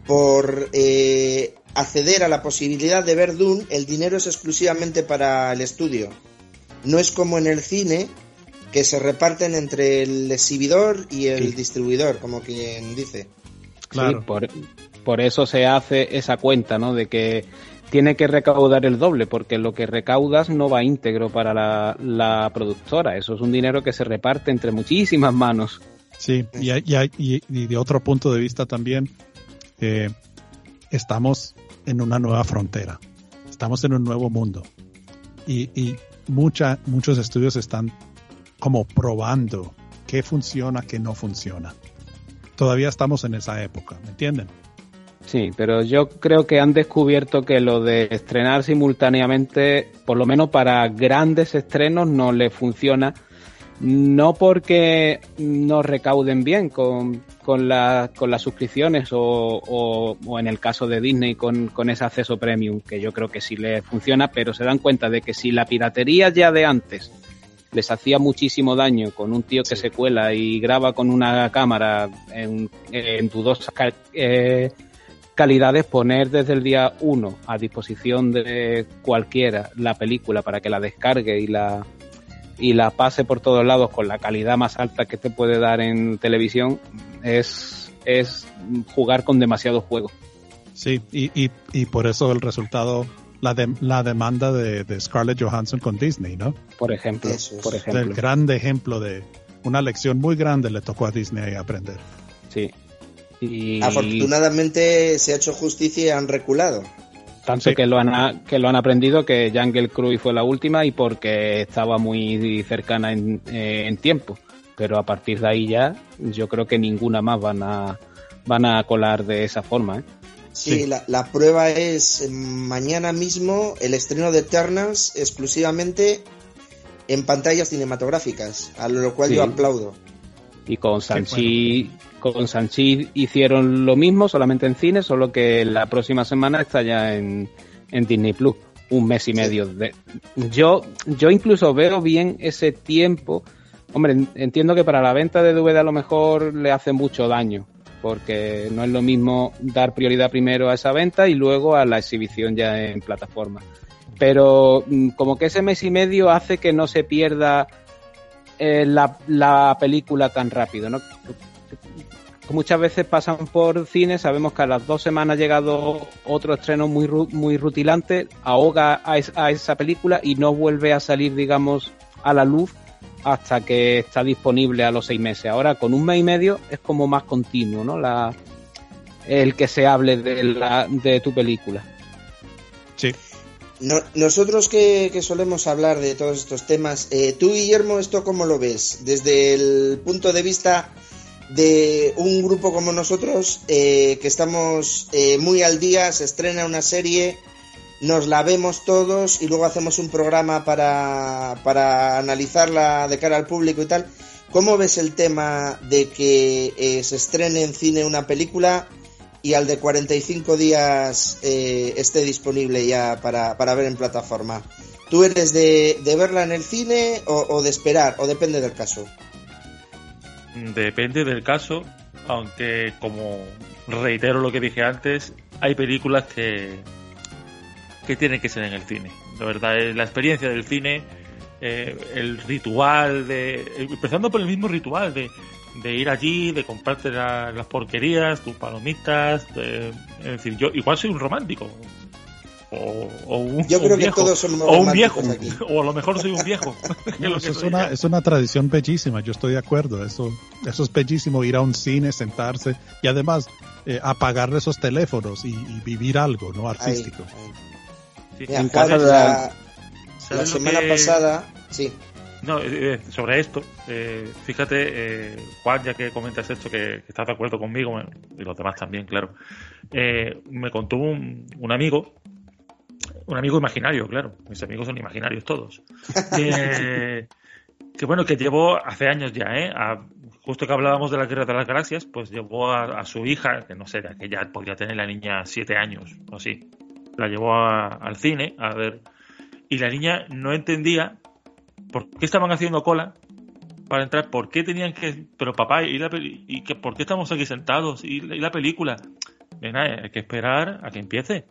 por eh, acceder a la posibilidad de ver Dune, el dinero es exclusivamente para el estudio. No es como en el cine, que se reparten entre el exhibidor y el distribuidor, como quien dice. Claro. Sí, por, por, eso se hace esa cuenta, ¿no? De que tiene que recaudar el doble, porque lo que recaudas no va íntegro para la, productora. Eso es un dinero que se reparte entre muchísimas manos. Sí, y, de otro punto de vista también, eh, estamos en una nueva frontera, estamos en un nuevo mundo. Y, muchos estudios están como probando qué funciona, qué no funciona. Todavía estamos en esa época, ¿me entienden? Sí, pero yo creo que han descubierto que lo de estrenar simultáneamente, por lo menos para grandes estrenos, no le funciona. No porque no recauden bien con, con, con las suscripciones o, o, en el caso de Disney con, con ese acceso premium, que yo creo que sí le funciona, pero se dan cuenta de que si la piratería ya de antes les hacía muchísimo daño con un tío que se cuela y graba con una cámara en, en dudosas eh, calidades, poner desde el día 1 a disposición de cualquiera la película para que la descargue y la y la pase por todos lados con la calidad más alta que te puede dar en televisión, es, es jugar con demasiado juego. Sí, y, y, y por eso el resultado, la, de, la demanda de, de, Scarlett Johansson con Disney, ¿no? Por ejemplo, es. por ejemplo. El grande ejemplo de una lección muy grande le tocó a Disney aprender. Sí. Y... Afortunadamente se ha hecho justicia y han reculado. Tanto sí. que, lo han, que lo han aprendido que Jungle Cruise fue la última y porque estaba muy cercana en, eh, en, tiempo. Pero a partir de ahí ya yo creo que ninguna más van a, van a colar de esa forma. ¿eh? Sí, sí. La, la, prueba es mañana mismo el estreno de Eternals exclusivamente en pantallas cinematográficas, a lo cual sí. yo aplaudo. Y con Sanchi, bueno. Con Sanchi hicieron lo mismo, solamente en cine, solo que la próxima semana está ya en, en Disney Plus, un mes y medio. De, yo, yo incluso veo bien ese tiempo. Hombre, entiendo que para la venta de DVD a lo mejor le hace mucho daño, porque no es lo mismo dar prioridad primero a esa venta y luego a la exhibición ya en plataforma. Pero mm, como que ese mes y medio hace que no se pierda eh, la, la, película tan rápido, ¿no? Muchas veces pasan por cine, sabemos que a las dos semanas ha llegado otro estreno muy, muy rutilante, ahoga a, es, a esa película y no vuelve a salir, digamos, a la luz hasta que está disponible a los seis meses. Ahora, con un mes y medio es como más continuo, ¿no? La, el que se hable de, la, de tu película. Sí. No, nosotros que, que, solemos hablar de todos estos temas, eh, tú, Guillermo, ¿esto cómo lo ves? Desde el punto de vista de un grupo como nosotros, eh, que estamos eh, muy al día, se estrena una serie, nos la vemos todos y luego hacemos un programa para, para analizarla de cara al público y tal. ¿Cómo ves el tema de que eh, se estrene en cine una película y al de 45 días eh, esté disponible ya para, para, ver en plataforma? ¿Tú eres de, de verla en el cine o, o, de esperar? ¿O depende del caso? Depende del caso, aunque como reitero lo que dije antes, hay películas que, que tienen que ser en el cine. La verdad, la experiencia del cine, eh, el ritual de. Empezando por el mismo ritual de, de ir allí, de comprarte la, las porquerías, tus palomitas. De, es decir, yo igual soy un romántico. O, o un, yo creo un viejo, que todos somos o un viejo, aquí. o a lo mejor soy un viejo. no, eso es, una, es una tradición bellísima, yo estoy de acuerdo. Eso, eso es bellísimo, ir a un cine, sentarse y además eh, apagar esos teléfonos y, y, vivir algo no artístico. Ahí, ahí. Sí, en casa la, la semana que... pasada, sí. No, eh, sobre esto, eh, fíjate, eh, Juan, ya que comentas esto, que, que, estás de acuerdo conmigo, y los demás también, claro, eh, me contó un, un, amigo, un amigo imaginario, claro, mis amigos son imaginarios todos, que, que bueno, que llevó hace años ya, ¿eh? A, justo que hablábamos de la guerra de las galaxias, pues llevó a, a, su hija, que no sé, de aquella podría tener la niña siete años o así, la llevó a, al cine a ver, y la niña no entendía ¿Por qué estaban haciendo cola para entrar? ¿Por qué tenían que.? Pero papá, ¿y, la y que, por qué estamos aquí sentados? ¿Y la, y la película? Venga, hay que esperar a que empiece.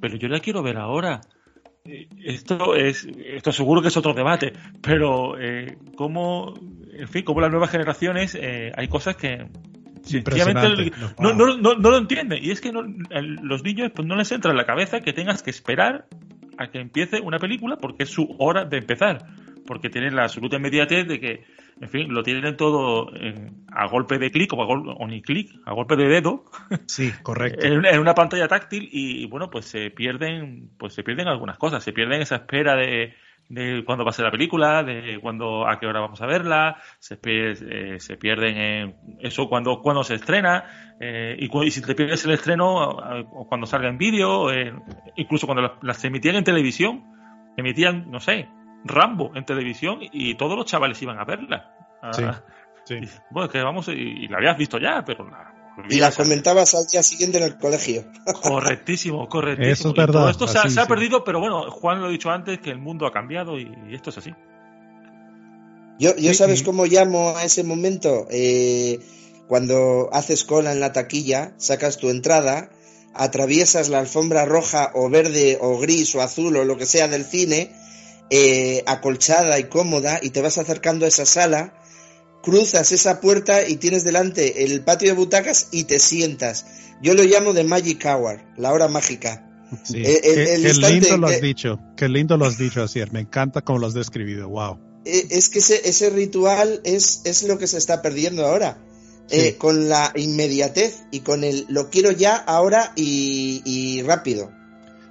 Pero yo la quiero ver ahora. Esto es, esto seguro que es otro debate, pero eh, cómo, en fin, cómo las nuevas generaciones eh, hay cosas que sencillamente no, no, no, no, lo entienden. Y es que los niños pues, no les entra en la cabeza que tengas que esperar a que empiece una película porque es su hora de empezar porque tienen la absoluta inmediatez de que, en fin, lo tienen todo en, a golpe de clic o, a gol, o ni clic, a golpe de dedo. Sí, correcto. En, en, una pantalla táctil y, bueno, pues se pierden, pues se pierden algunas cosas, se pierden esa espera de, de cuándo va a ser la película, de cuándo, a qué hora vamos a verla, se, eh, se pierden en eso cuando, cuando se estrena, eh, y, y, si te pierdes el estreno, o cuando salga en vídeo, eh, incluso cuando las, las emitían en televisión, emitían, no sé, Rambo en televisión y todos los chavales iban a verla. Sí, sí. Y, bueno, que vamos, y, y, la habías visto ya, pero la, y la comentabas al día siguiente en el colegio. Correctísimo, correctísimo. Eso es verdad. todo esto se ha, se ha, perdido, pero bueno, Juan lo ha dicho antes, que el mundo ha cambiado y, y esto es así. Yo, yo ¿sabes cómo llamo a ese momento? Eh, cuando haces cola en la taquilla, sacas tu entrada, atraviesas la alfombra roja o verde o gris o azul o lo que sea del cine eh, acolchada y cómoda y te vas acercando a esa sala, cruzas esa puerta y tienes delante el patio de butacas y te sientas. Yo lo llamo de Magic Hour, la hora mágica. Sí. Eh, el- qué, el qué instante lindo lo que- has dicho. Qué lindo lo has dicho, Asier. Me encanta cómo lo has describido. Wow. Eh, es que ese, ese ritual es, es lo que se está perdiendo ahora. Sí. Eh, con la inmediatez y con el lo quiero ya, ahora y, y rápido.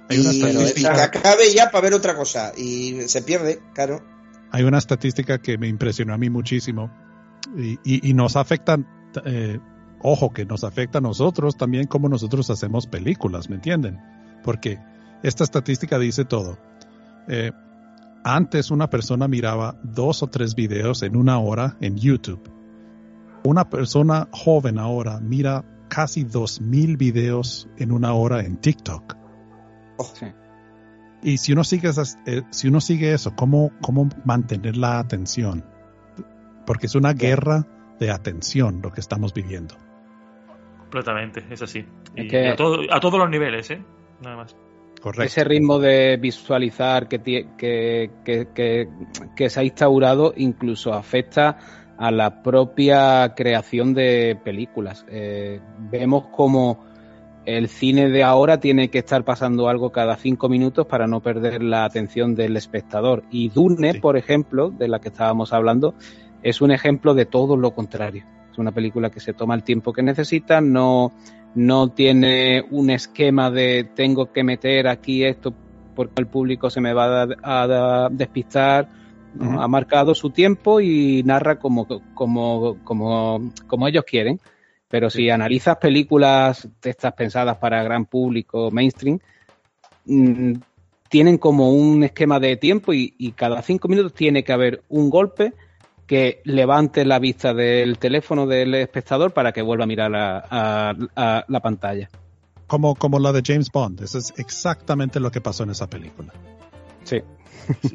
Hay una y, estadística- acabe ya para ver otra cosa. Y se pierde, claro. Hay una estadística que me impresionó a mí muchísimo y, y- y nos afecta, eh, ojo, que nos afecta a nosotros también como nosotros hacemos películas, ¿me entienden? Porque esta estadística dice todo. Eh, antes una persona miraba dos o tres videos en una hora en YouTube. Una persona joven ahora mira casi dos mil videos en una hora en TikTok. Sí. Y si uno sigue esas, eh, si uno sigue eso, ¿cómo, ¿cómo mantener la atención? Porque es una guerra de atención lo que estamos viviendo. Completamente, es así. Es Y que- a, todo- a todos los niveles, ¿eh? Nada más. Correcto. Ese ritmo de visualizar que, que, que, que- que se ha instaurado incluso afecta a la propia creación de películas. Eh, vemos como el cine de ahora tiene que estar pasando algo cada cinco minutos para no perder la atención del espectador. Y Dune, Sí. por ejemplo, de la que estábamos hablando, es un ejemplo de todo lo contrario. Es una película que se toma el tiempo que necesita, no, no tiene un esquema de tengo que meter aquí esto porque el público se me va a, despistar. Ha marcado su tiempo y narra como, como, como, como ellos quieren. Pero si analizas películas de estas pensadas para gran público mainstream, mm, tienen como un esquema de tiempo y, y cada cinco minutos tiene que haber un golpe que levante la vista del teléfono del espectador para que vuelva a mirar a, a- a la pantalla. Como, como la de James Bond. Eso es exactamente lo que pasó en esa película. Sí.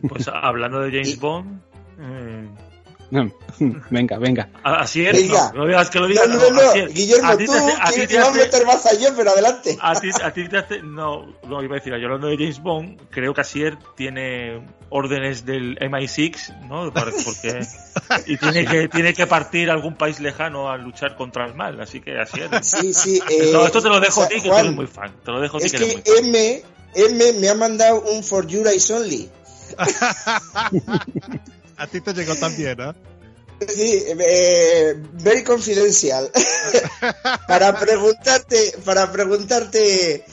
Pues hablando de James Bond. venga, venga. a- así es, Venga. no, no digas que lo No, digas. no, no, es. Guillermo, a ti tú te a ti que vas a meter más yo, pero adelante. a ti, a ti te hace. No, no iba a decir, yo hablando de James Bond, creo que Asier tiene órdenes del MI6, ¿no? Porque, y tiene que, tiene que partir a algún país lejano a luchar contra el mal, así que Asier. Sí, sí. eh, No, esto te lo dejo o a sea, ti, que Juan, tú eres muy fan. Te lo dejo a ti, Es que eres muy que fan. M, M me ha mandado un For Your Eyes Only. A ti te llegó también, ¿eh? Sí, eh, very confidential. para preguntarte, para preguntarte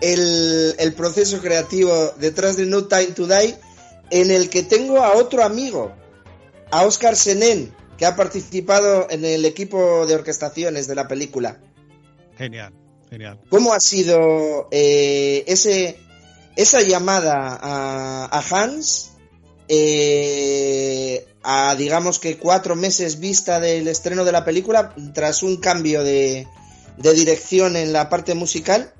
el, el proceso creativo detrás de No Time to Die, en el que tengo a otro amigo, a Oscar Senen, que ha participado en el equipo de orquestaciones de la película. Genial, genial. ¿Cómo ha sido eh, ese, esa llamada a, a Hans eh, a, digamos que cuatro meses vista del estreno de la película, tras un cambio de, de dirección en la parte musical?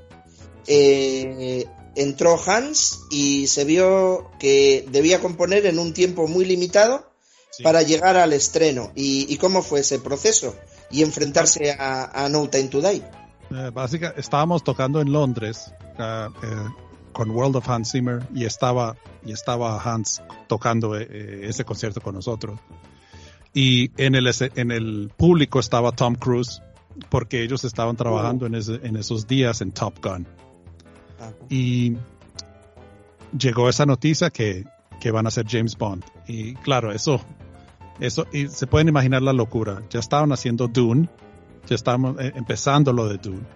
eh, entró Hans y se vio que debía componer en un tiempo muy limitado Sí. para llegar al estreno. ¿Y, y cómo fue ese proceso? Y enfrentarse a, a No Time to Die. Eh, básica, estábamos tocando en Londres eh, con World of Hans Zimmer y estaba, y estaba Hans tocando eh, eh, ese concierto con nosotros. Y en el, en el público estaba Tom Cruise porque ellos estaban trabajando en, ese- en esos días en Top Gun. Ah, Y llegó esa noticia que, que van a ser James Bond. Y claro, eso, eso, y se pueden imaginar la locura. Ya estaban haciendo Dune, ya estaban eh, empezando lo de Dune.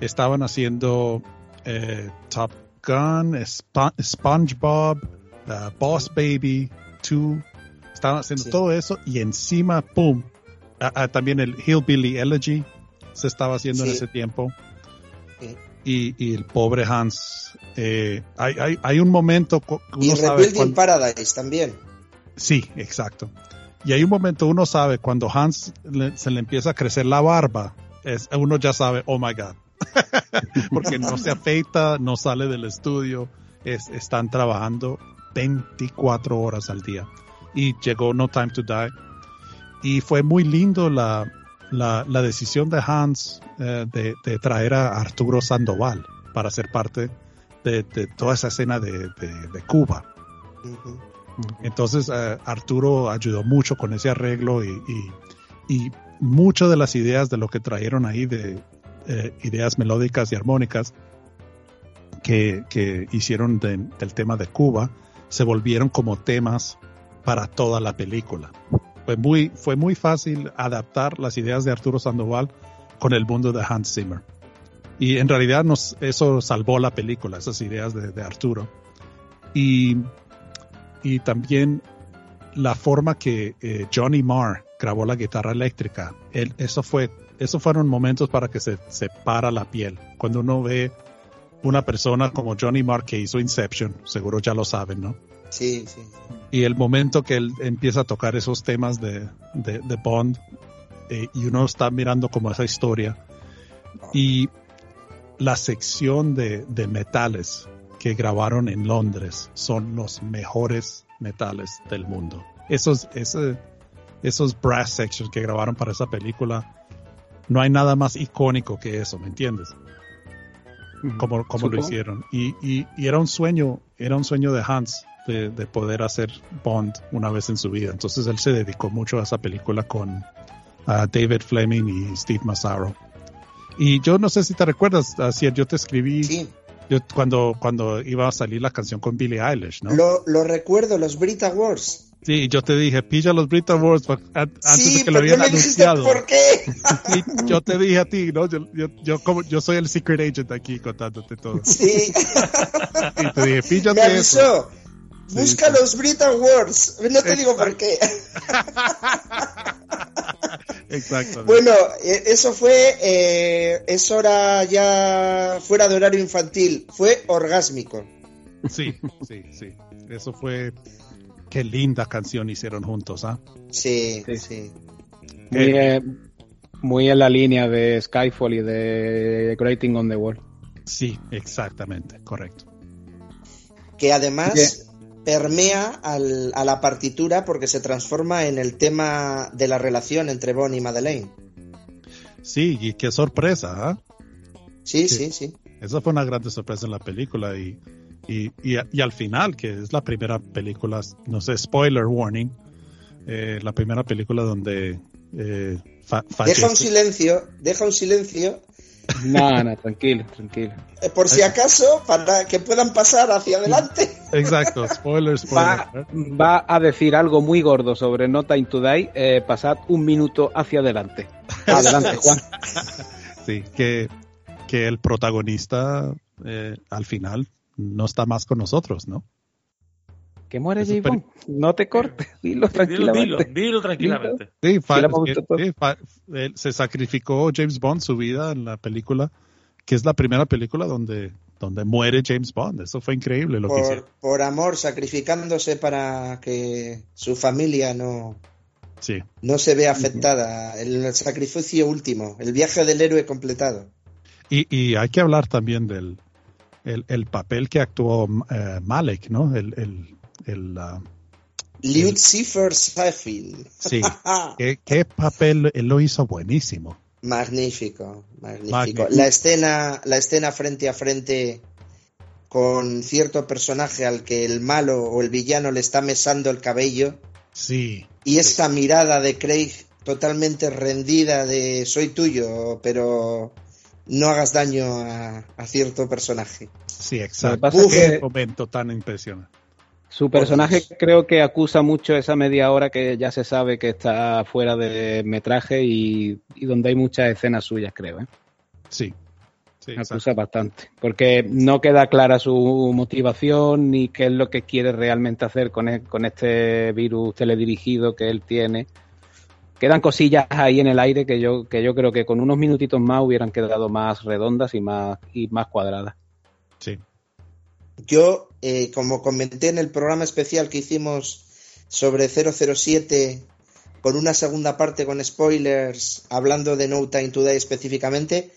Estaban haciendo eh, Top Gun, Spo- SpongeBob, uh, Boss Baby 2. Estaban haciendo Sí. todo eso y encima, ¡pum! También el Hillbilly Elegy se estaba haciendo en ese tiempo. Sí. Y, y el pobre Hans, eh, hay, hay, hay un momento que Y uno sabe Rebuilding cuando- Paradise también. Sí, exacto. Y hay un momento uno sabe cuando Hans le- se le empieza a crecer la barba, es, uno ya sabe, oh my God. Porque no se afeita, no sale del estudio, es, están trabajando 24 horas al día. Y llegó No Time to Die. Y fue muy lindo la, la, la decisión de Hans eh, de, de traer a Arturo Sandoval para ser parte de, de toda esa escena de, de- Cuba. Entonces eh, Arturo ayudó mucho con ese arreglo y, y, y muchas de las ideas de lo que trajeron ahí de eh, ideas melódicas y armónicas que, hicieron de- del tema de Cuba se volvieron como temas para toda la película. Fue muy, fue muy fácil adaptar las ideas de Arturo Sandoval con el mundo de Hans Zimmer. Y en realidad nos, eso salvó la película, esas ideas de, Arturo. Y, y también la forma que eh, Johnny Marr grabó la guitarra eléctrica, eso fue, esos fueron momentos para que se, se para la piel. Cuando uno ve una persona como Johnny Marr que hizo Inception, seguro ya lo saben, ¿no? Sí, sí. y el momento que él empieza a tocar esos temas de, de, de Bond eh, y uno está mirando como esa historia y la sección de, de metales que grabaron en Londres son los mejores metales del mundo. Esos, ese, esos brass sections que grabaron para esa película, no hay nada más icónico que eso, ¿me entiendes? como, como lo hicieron. Y, y, y era un sueño, era un sueño de Hans de, de poder hacer Bond una vez en su vida. Entonces él se dedicó mucho a esa película con David Fleming y Steve Massaro. Y yo no sé si te recuerdas, así yo te escribí Sí, yo, cuando, cuando iba a salir la canción con Billie Eilish, ¿no? lo, lo recuerdo, los Brit Awards. Sí, yo te dije, pilla los Brit Awards antes sí, de que lo habían me anunciado. por qué. Yo te dije a ti, ¿no? Yo, yo, yo, como, yo soy el secret agent aquí contándote todo. Sí, Y te dije, me píllate eso. avisó. Busca sí. los Brit Awards. No te digo por qué. Exacto. Bueno, eh, eso fue, eh, es hora ya fuera de horario infantil. Fue orgásmico. Sí, sí, sí. Eso fue. Qué linda canción hicieron juntos, ¿ah? Sí, Sí. sí. Muy, eh, muy en la línea de Skyfall y de Grating on the Wall. Sí, exactamente, correcto. Que además permea al- a la partitura porque se transforma en el tema de la relación entre Bon y Madeleine. Sí, y qué sorpresa, ¿ah? Sí, Sí. sí, sí. Esa fue una gran sorpresa en la película y, y, y, y al final, que es la primera película, no sé, spoiler warning, eh, la primera película donde eh, fa- Deja un silencio, deja un silencio, No, no, tranquilo, tranquilo. eh, por si acaso, para que puedan pasar hacia adelante. Exacto, spoiler, spoiler. Va, va a decir algo muy gordo sobre No Time to Die. Eh, pasad un minuto hacia adelante. Adelante, Juan. Sí, que, que el protagonista eh, al final no está más con nosotros, ¿no? Que muere J. Bond. No te cortes. Dilo tranquilamente. dilo, dilo tranquilamente. Sí, Sí, que- se sacrificó James Bond su vida en la película, que es la primera película donde, donde muere James Bond. Eso fue increíble lo que Por, hicieron. por amor, sacrificándose para que su familia no, Sí, no se vea afectada. El sacrificio último, el viaje del héroe completado. y, y hay que hablar también del el, el papel que actuó eh, Malek, ¿no? El, el, el, Lucifer Safin. sí, ¿Qué, qué papel él lo hizo buenísimo. Magnífico, magnífico. Magnífico. La escena, la escena frente a frente con cierto personaje al que el malo o el villano le está mesando el cabello Sí, y esa mirada de Craig totalmente rendida de soy tuyo, pero no hagas daño a, a cierto personaje. sí, exacto. pasa Qué que momento tan impresionante. su personaje creo que acusa mucho esa media hora que ya se sabe que está fuera de metraje y, y donde hay muchas escenas suyas, creo. ¿eh? Sí, sí, exacto. acusa bastante, porque no queda clara su motivación ni qué es lo que quiere realmente hacer con, e- con este virus teledirigido que él tiene. Quedan cosillas ahí en el aire que yo, que yo creo que con unos minutitos más hubieran quedado más redondas y más, y más cuadradas. Sí, Yo, eh, como comenté en el programa especial que hicimos sobre 007, con una segunda parte con spoilers, hablando de No Time Today específicamente,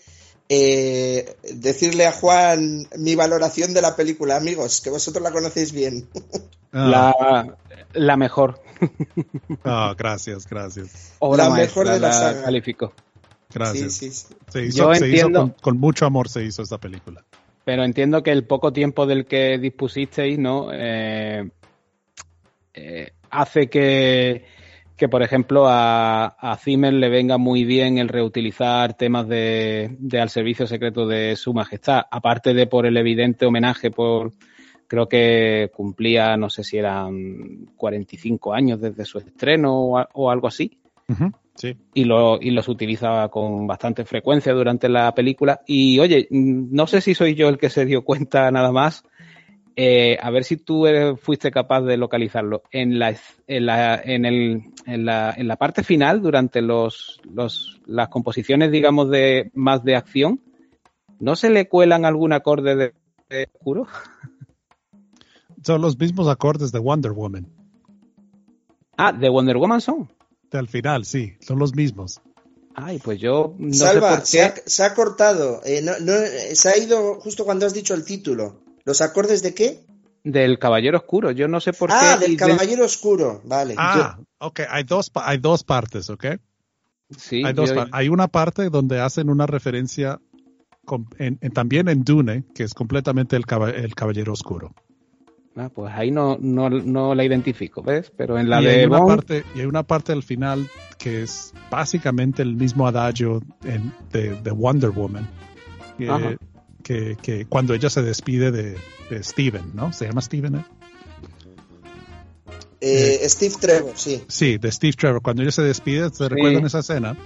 eh, decirle a Juan mi valoración de la película, amigos, que vosotros la conocéis bien. Ah, La, la mejor ah, gracias, gracias, obra La maestra, mejor de la la saga. califico. gracias. Sí, sí, sí. Se hizo, Yo se hizo con mucho amor se hizo esta película. Pero entiendo que el poco tiempo del que dispusisteis, ¿no? Eh, eh, hace que, que, por ejemplo, a, a Zimmer le venga muy bien el reutilizar temas de, de al servicio secreto de Su Majestad, aparte de por el evidente homenaje por creo que cumplía, no sé si eran 45 años desde su estreno o, o algo así. Sí. y, lo, y los utilizaba con bastante frecuencia durante la película. Y oye, mm, no sé si soy yo el que se dio cuenta nada más. Eh, a ver si tú eres- fuiste capaz de localizarlo. En la, en la, en el, en la, en la parte final, durante los, los, las composiciones, digamos, de más de acción, ¿no se le cuelan algún acorde de, de oscuro? Son los mismos acordes de Wonder Woman. Ah, de Wonder Woman son. Al final, sí, son los mismos. Ay, pues yo no Salva, sé se por qué. se ha cortado. eh, no- no, eh, se ha ido justo cuando has dicho el título. ¿Los acordes de qué? Del Caballero Oscuro. Yo no sé por ah, qué. del y de- Caballero Oscuro. Vale. Ah, ok, hay dos, pa- hay dos partes, ¿ok? Sí, hay, dos yo- par- hay una parte donde hacen una referencia com- en- en- también en Dune, que es completamente el, caba- el Caballero Oscuro. Ah, pues ahí no, no, no la identifico, ¿ves? Pero en la y, hay de una Bond, parte, y hay una parte al final que es básicamente el mismo adagio en- de, de Wonder Woman. que- Ajá que, cuando ella se despide de, Steven, ¿no? ¿Se llama Steven? Eh? eh? Eh, Steve Trevor, sí. Sí, de Steve Trevor. Cuando ella se despide, ¿se sí. recuerdan esa escena?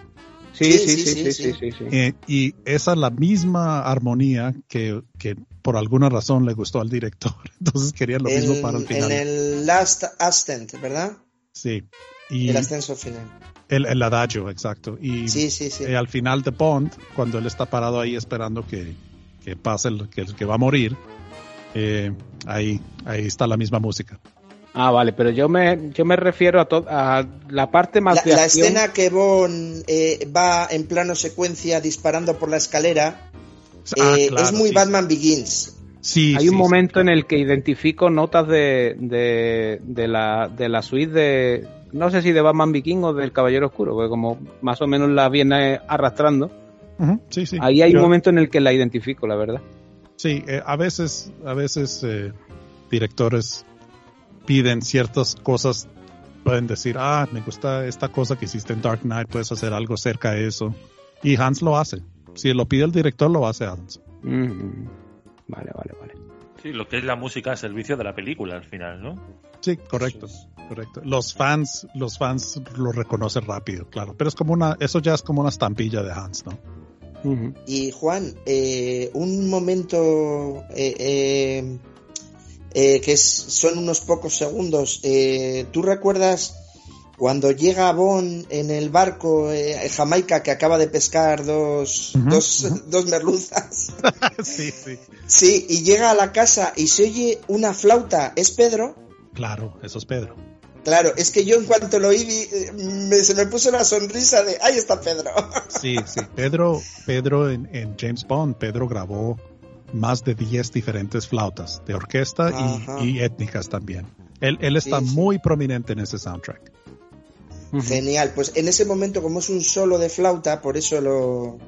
Sí, sí, sí, sí. sí, sí, eh, y esa es la misma armonía que, que, por alguna razón le gustó al director. Entonces quería lo mismo para el final. En el Last Ascent, ¿verdad? Sí. El ascenso final. El, el adagio, exacto. Sí, sí, sí. Eh, al final de Bond, cuando él está parado ahí esperando que, que pase el que, que va a morir, eh, ahí, ahí está la misma música. Ah, vale, pero yo me, yo me refiero a, a la parte más La, de la acción. escena que Bond eh, va en plano secuencia disparando por la escalera Ah, eh, claro, es muy sí, Batman Begins. Sí, Hay sí, un sí, momento en el que identifico notas de, de, de la, de la suite de, no sé si de Batman Viking o del Caballero Oscuro, porque como más o menos la viene arrastrando, Sí, sí. ahí hay Yo- un momento en el que la identifico, la verdad. Sí, eh, a veces, a veces eh, directores piden ciertas cosas, pueden decir, ah, me gusta esta cosa que hiciste en Dark Knight, puedes hacer algo cerca de eso. Y Hans lo hace. Si lo pide el director, lo hace Hans. Mm, Vale, vale, vale. Sí, lo que es la música al servicio de la película al final, ¿no? Sí, correcto, correcto. Los fans, los fans lo reconocen rápido, claro. Pero es como una, eso ya es como una estampilla de Hans, ¿no? Y Juan, eh, un momento eh, eh, que es- son unos pocos segundos. ¿Tú recuerdas cuando llega Bond en el barco en Jamaica que acaba de pescar dos, dos, dos merluzas? sí, sí. Sí, y llega a la casa y se oye una flauta. ¿Es Pedro? Claro, eso es Pedro. Claro, es que yo en cuanto lo oí vi- eh, me- se me puso una sonrisa de ¡ahí está Pedro! Sí, sí. Pedro, Pedro en, en James Bond, Pedro grabó más de 10 diferentes flautas de orquesta y, y étnicas también. Él, él está Sí, sí. muy prominente en ese soundtrack. Genial, pues en ese momento como es un solo de flauta, por eso lo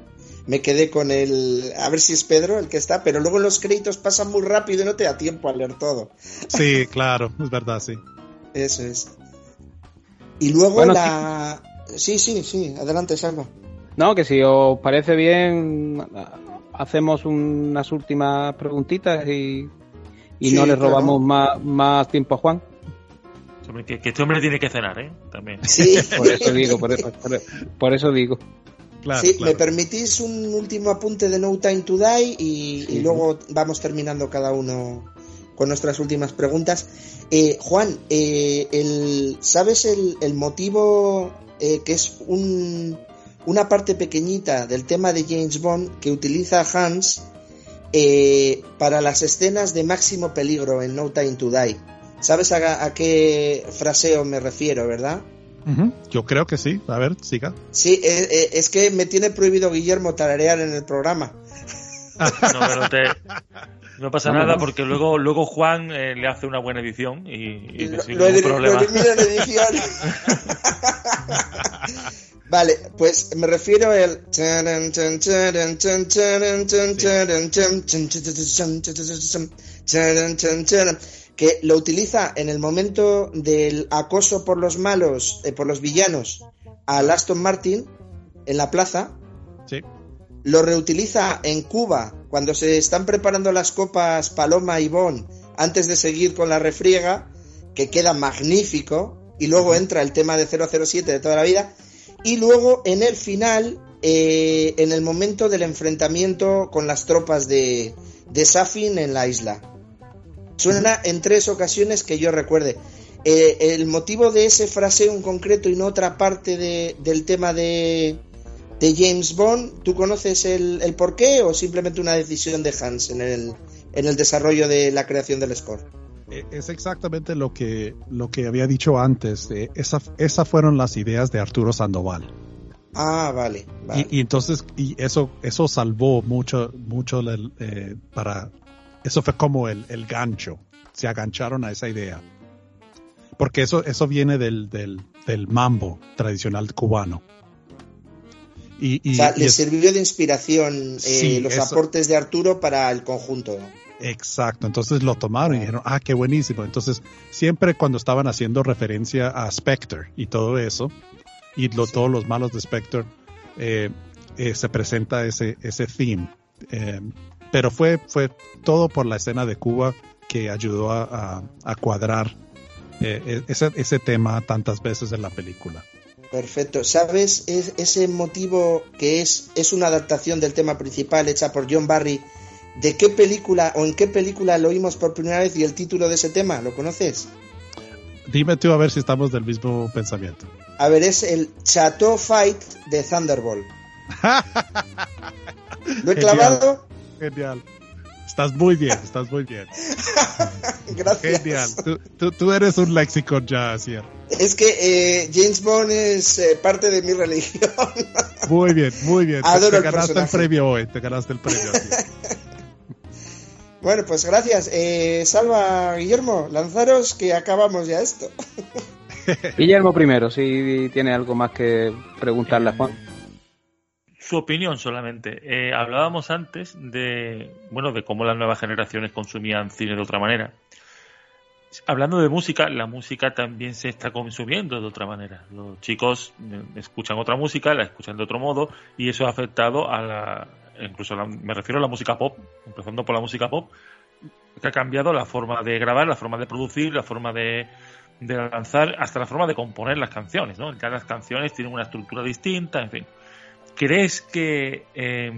me quedé con el a ver si es Pedro el que está, pero luego los créditos pasan muy rápido y no te da tiempo a leer todo. Sí, claro, es verdad, sí. Eso es. Y luego Bueno, la sí, sí, sí, adelante, Salva. No, que si os parece bien, hacemos unas últimas preguntitas y, y Sí, no le claro. robamos más, más tiempo a Juan. Que, que este hombre tiene que cenar, ¿eh? También. Sí. Por eso digo, por, por- por eso digo. Claro, sí, claro. me permitís un último apunte de No Time to Die y, luego vamos terminando cada uno con nuestras últimas preguntas. Eh, Juan, eh, el, ¿sabes el, el motivo eh, que es un, una parte pequeñita del tema de James Bond que utiliza Hans eh, para las escenas de máximo peligro en No Time to Die? ¿Sabes a, a qué fraseo me refiero, verdad? Yo creo que sí. A ver, siga. Sí, eh, es que me tiene prohibido Guillermo tararear en el programa. No, pero te- no pasa No, nada no. porque luego, luego Juan eh, le hace una buena edición y, y lo, sin lo ningún lo problema. en edición. vale, pues me refiero al que lo utiliza en el momento del acoso por los malos, eh, por los villanos, a Aston Martin en la plaza. Sí. Lo reutiliza en Cuba cuando se están preparando las copas Paloma y Bon antes de seguir con la refriega, que queda magnífico. Y luego entra el tema de 007 de toda la vida. Y luego en el final, eh, en el momento del enfrentamiento con las tropas de, de Safin en la isla. Suena en tres ocasiones que yo recuerde. Eh, el motivo de ese fraseo en concreto y no otra parte de, del tema de, de, James Bond, ¿tú conoces el, el porqué o simplemente una decisión de Hans en el, en el desarrollo de la creación del score? Eh, es exactamente lo que, lo que había dicho antes. Eh, esas esa fueron las ideas de Arturo Sandoval. Ah, vale. vale. Y, y, entonces, y eso, eso salvó mucho, mucho eh, para. Eso fue como el, el, gancho. Se agancharon a esa idea. Porque eso, eso viene del, del, del mambo tradicional cubano. Y, y, o sea, le es, sirvió de inspiración eh, sí, los eso, aportes de Arturo para el conjunto. Exacto, entonces lo tomaron y dijeron, ah, qué buenísimo. Entonces, siempre cuando estaban haciendo referencia a Spectre y todo eso, y lo, sí. todos los malos de Spectre, eh, eh, se presenta ese, ese theme. Eh, pero fue, fue todo por la escena de Cuba que ayudó a, a, a cuadrar eh, ese, ese tema tantas veces en la película. Perfecto. ¿Sabes es, ese motivo que es, es una adaptación del tema principal hecha por John Barry? ¿De qué película o en qué película lo oímos por primera vez y el título de ese tema? ¿Lo conoces? Dime tú a ver si estamos del mismo pensamiento. A ver, es el Chateau Fight de Thunderbolt. ¿Lo he Genial. clavado? Genial. Estás muy bien, estás muy bien. Gracias. Genial. Tú, tú, tú, eres un léxico ya, ¿cierto? Es que eh, James Bond es eh, parte de mi religión. muy bien, muy bien. Adoro te, te ganaste personaje. el premio hoy, te ganaste el premio. bueno, pues gracias. Eh, salva, Guillermo, lanzaros que acabamos ya esto. Guillermo primero, si tiene algo más que preguntarle a Juan su opinión solamente. Eh, hablábamos antes de, bueno, de cómo las nuevas generaciones consumían cine de otra manera. Hablando de música, la música también se está consumiendo de otra manera. Los chicos eh, escuchan otra música, la escuchan de otro modo y eso ha afectado a la, incluso la, me refiero a la música pop, empezando por la música pop, que ha cambiado la forma de grabar, la forma de producir, la forma de, lanzar, hasta la forma de componer las canciones, ¿no? Ya las canciones tienen una estructura distinta, en fin. ¿Crees que eh,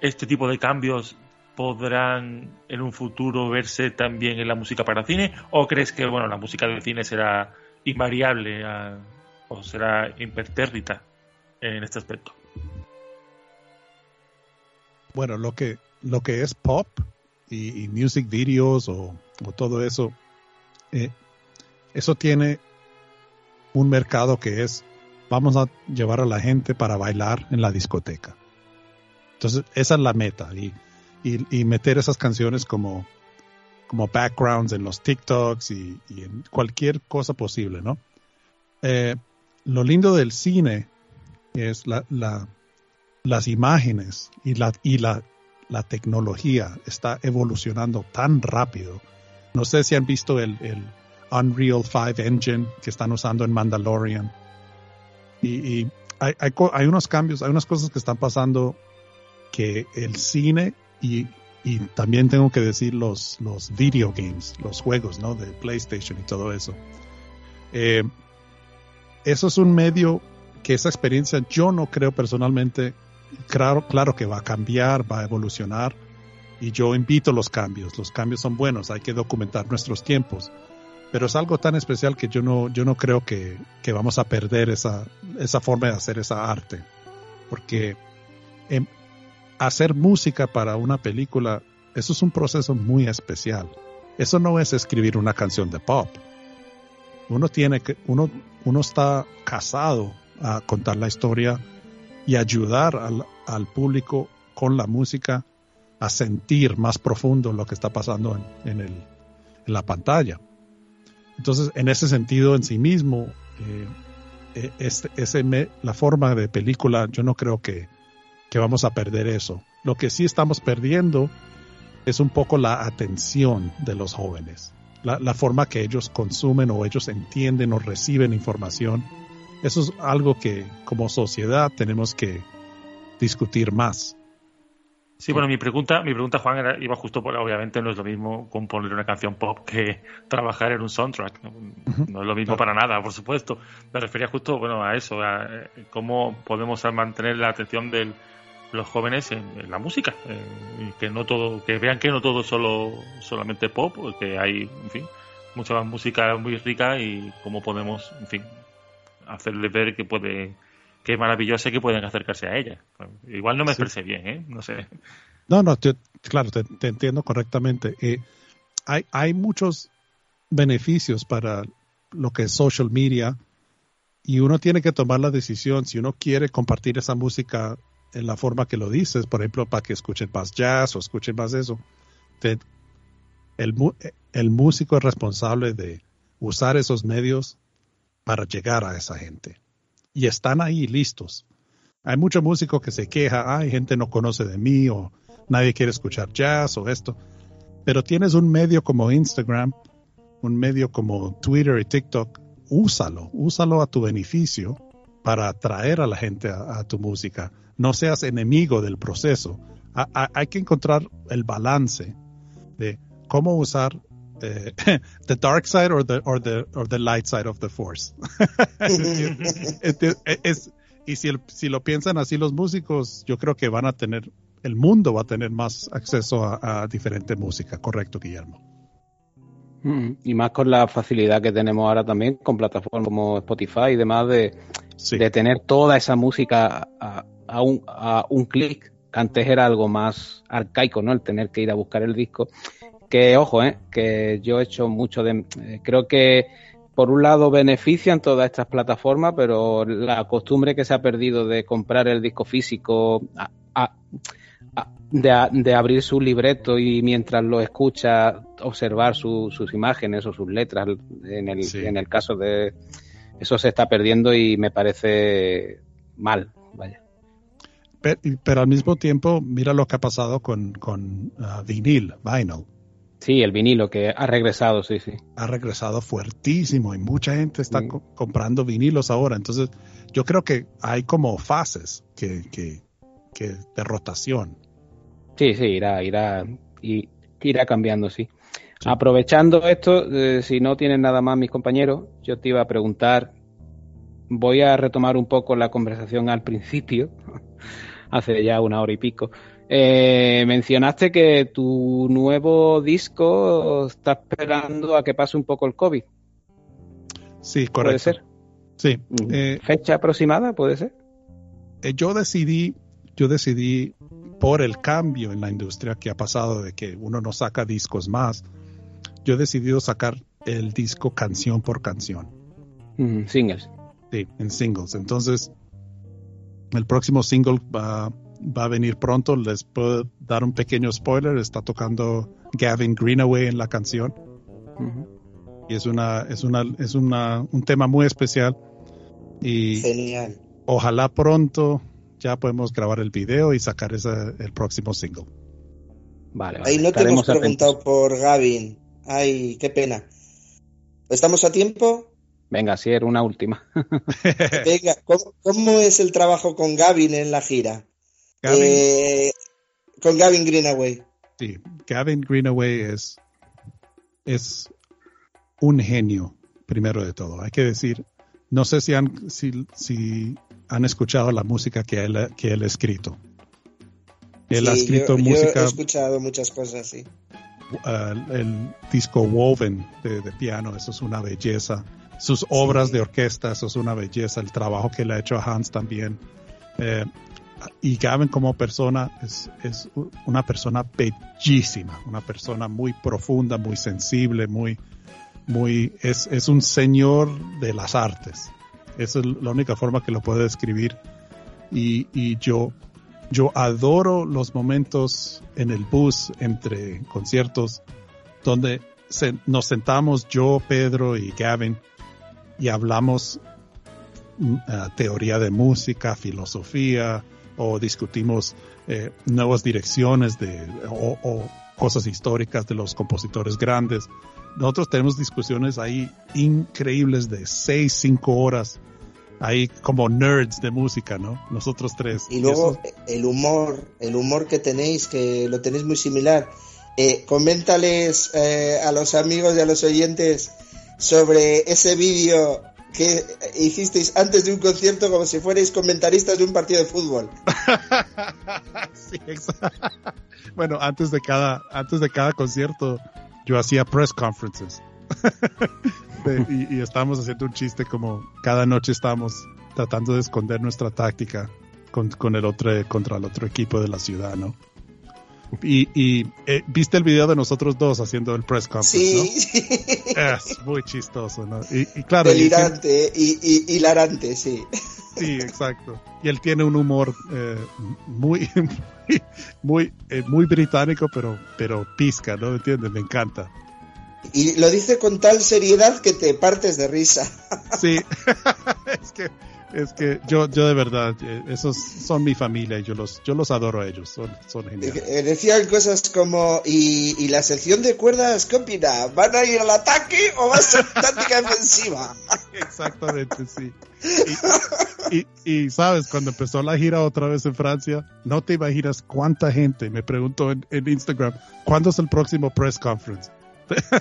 este tipo de cambios podrán en un futuro verse también en la música para cine? ¿O crees que bueno la música del cine será invariable o será impertérrita en este aspecto? Bueno, lo que, lo que es pop y, y music videos o, o todo eso, eh, eso tiene un mercado que es vamos a llevar a la gente para bailar en la discoteca. Entonces, esa es la meta y, y, y meter esas canciones como, como backgrounds en los TikToks y, y en cualquier cosa posible, ¿no? Eh, lo lindo del cine es la, la, las imágenes y, la, y la, la, tecnología está evolucionando tan rápido. No sé si han visto el, el Unreal 5 Engine que están usando en Mandalorian y, y hay, hay, hay, unos cambios, hay unas cosas que están pasando que el cine y, y también tengo que decir los, los video games, los juegos, ¿no? De PlayStation y todo eso. Eh, eso es un medio que esa experiencia yo no creo personalmente, claro, claro que va a cambiar, va a evolucionar y yo invito los cambios, los cambios son buenos, hay que documentar nuestros tiempos pero es algo tan especial que yo no, yo no creo que, que vamos a perder esa, esa forma de hacer esa arte. Porque eh, hacer música para una película, eso es un proceso muy especial. Eso no es escribir una canción de pop. Uno tiene que, uno, uno está casado a contar la historia y ayudar al, público con la música a sentir más profundo lo que está pasando en, en, el, en la pantalla. Entonces, en ese sentido, en sí mismo, eh, este, ese la forma de película, yo no creo que, que, vamos a perder eso. Lo que sí estamos perdiendo es un poco la atención de los jóvenes. la, la, forma que ellos consumen o ellos entienden o reciben información. Eso es algo que como sociedad tenemos que discutir más. Sí, bueno, mi pregunta, mi pregunta, Juan, era, iba justo por, obviamente no es lo mismo componer una canción pop que trabajar en un soundtrack. No es lo mismo para nada, por supuesto. Me refería justo, bueno, a eso, a eh, cómo podemos mantener la atención de los jóvenes en, la música. Eh, y que no todo, que vean que no todo es solo, solamente pop, que hay, en fin, mucha más música muy rica y cómo podemos, en fin, hacerles ver que puede qué maravillosa que pueden acercarse a ella. Igual no me expresé bien, ¿eh? No sé. No, no, claro, te, entiendo correctamente. Eh, hay, hay muchos beneficios para lo que es social media y uno tiene que tomar la decisión si uno quiere compartir esa música en la forma que lo dices, por ejemplo, para que escuchen más jazz o escuchen más eso. el, el músico es responsable de usar esos medios para llegar a esa gente y están ahí listos. Hay mucho músico que se queja, hay gente no conoce de mí o nadie quiere escuchar jazz o esto. Pero tienes un medio como Instagram, un medio como Twitter y TikTok, úsalo, úsalo a tu beneficio para atraer a la gente a, tu música. No seas enemigo del proceso. hay que encontrar el balance de cómo usar eh, the dark side or the, or the, or the light side of the force. es, y si, el, si lo piensan así los músicos, yo creo que van a tener, el mundo va a tener más acceso a, diferente música, correcto, Guillermo. Mm, y más con la facilidad que tenemos ahora también con plataformas como Spotify y demás de, de tener toda esa música a, a un, a un clic. Antes era algo más arcaico, ¿no? El tener que ir a buscar el disco que ojo, eh, que yo he hecho mucho de... Eh, creo que por un lado benefician todas estas plataformas, pero la costumbre que se ha perdido de comprar el disco físico, de, abrir su libreto y mientras lo escucha observar sus imágenes o sus letras, en el, en el caso de... Eso se está perdiendo y me parece mal, vaya. Pero, al mismo tiempo, mira lo que ha pasado con, con uh, vinil, vinyl. Sí, el vinilo que ha regresado, sí, sí. Ha regresado fuertísimo y mucha gente está comprando vinilos ahora. Entonces, yo creo que hay como fases que, que, que de rotación. Sí, sí, irá, irá, irá cambiando, sí. Aprovechando esto, eh, si no tienen nada más mis compañeros, yo te iba a preguntar, voy a retomar un poco la conversación al principio, hace ya una hora y pico, eh, mencionaste que tu nuevo disco está esperando a que pase un poco el COVID. Sí, correcto. ¿Puede ser? Sí. Eh, ¿Fecha aproximada? ¿Puede ser? Eh, yo decidí, yo decidí por el cambio en la industria que ha pasado de que uno no saca discos más, yo he decidido sacar el disco canción por canción. singles. Sí, en singles. Entonces, el próximo single va va a venir pronto. Les puedo dar un pequeño spoiler. Está tocando Gavin Greenaway en la canción. Y es una, es una, es una, un tema muy especial. Y Genial. Ojalá pronto ya podemos grabar el video y sacar ese, el próximo single. Vale, Ahí no te hemos preguntado por Gavin. Ay, qué pena. ¿Estamos a tiempo? Venga, sí, era una última. Venga, ¿cómo, es el trabajo con Gavin en la gira? Eh, con Gavin Greenaway. Sí, Gavin Greenaway es, es un genio, primero de todo. Hay que decir, no sé si han, si, si han escuchado la música que él, que él ha escrito. Él ha escrito música. he escuchado muchas cosas, sí. Uh, el disco Woven de, piano, eso es una belleza. Sus obras de orquesta, eso es una belleza. El trabajo que le ha hecho a Hans también. Eh, y Gavin como persona es, es, una persona bellísima, una persona muy profunda, muy sensible, muy, muy, es, es un señor de las artes. Esa es la única forma que lo puedo describir. Y, y yo, yo adoro los momentos en el bus entre conciertos donde nos sentamos yo, Pedro y Gavin y hablamos uh, teoría de música, filosofía, o discutimos eh, nuevas direcciones de, o, cosas históricas de los compositores grandes. nosotros tenemos discusiones ahí increíbles de seis, cinco horas, ahí como nerds de música, ¿no? Nosotros tres. Y luego el humor, el humor que tenéis, que lo tenéis muy similar. Eh, coméntales eh, a los amigos y a los oyentes sobre ese vídeo que hicisteis antes de un concierto como si fuerais comentaristas de un partido de fútbol. sí, bueno, antes de cada antes de cada concierto yo hacía press conferences. y, y estábamos haciendo un chiste como cada noche estábamos tratando de esconder nuestra táctica con, con el otro contra el otro equipo de la ciudad, ¿no? Y, y eh, viste el video de nosotros dos haciendo el press conference, sí, Es muy chistoso, ¿no? Y, claro. Delirante y, y, hilarante, sí. Sí, exacto. Y él tiene un humor eh, muy, muy, eh, muy británico, pero, pero pizca, ¿no? ¿Entiendes? Me encanta. Y lo dice con tal seriedad que te partes de risa. Sí, es que es que yo, yo de verdad, eh, esos son mi familia y yo los, yo los adoro a ellos, son, son geniales. Eh, decían cosas como, ¿y, y la sección de cuerdas qué opina? ¿Van a ir al ataque o va a ser táctica defensiva? Exactamente, sí. Y, y, sabes, cuando empezó la gira otra vez en Francia, no te imaginas cuánta gente me preguntó en, en Instagram, ¿cuándo es el próximo press conference?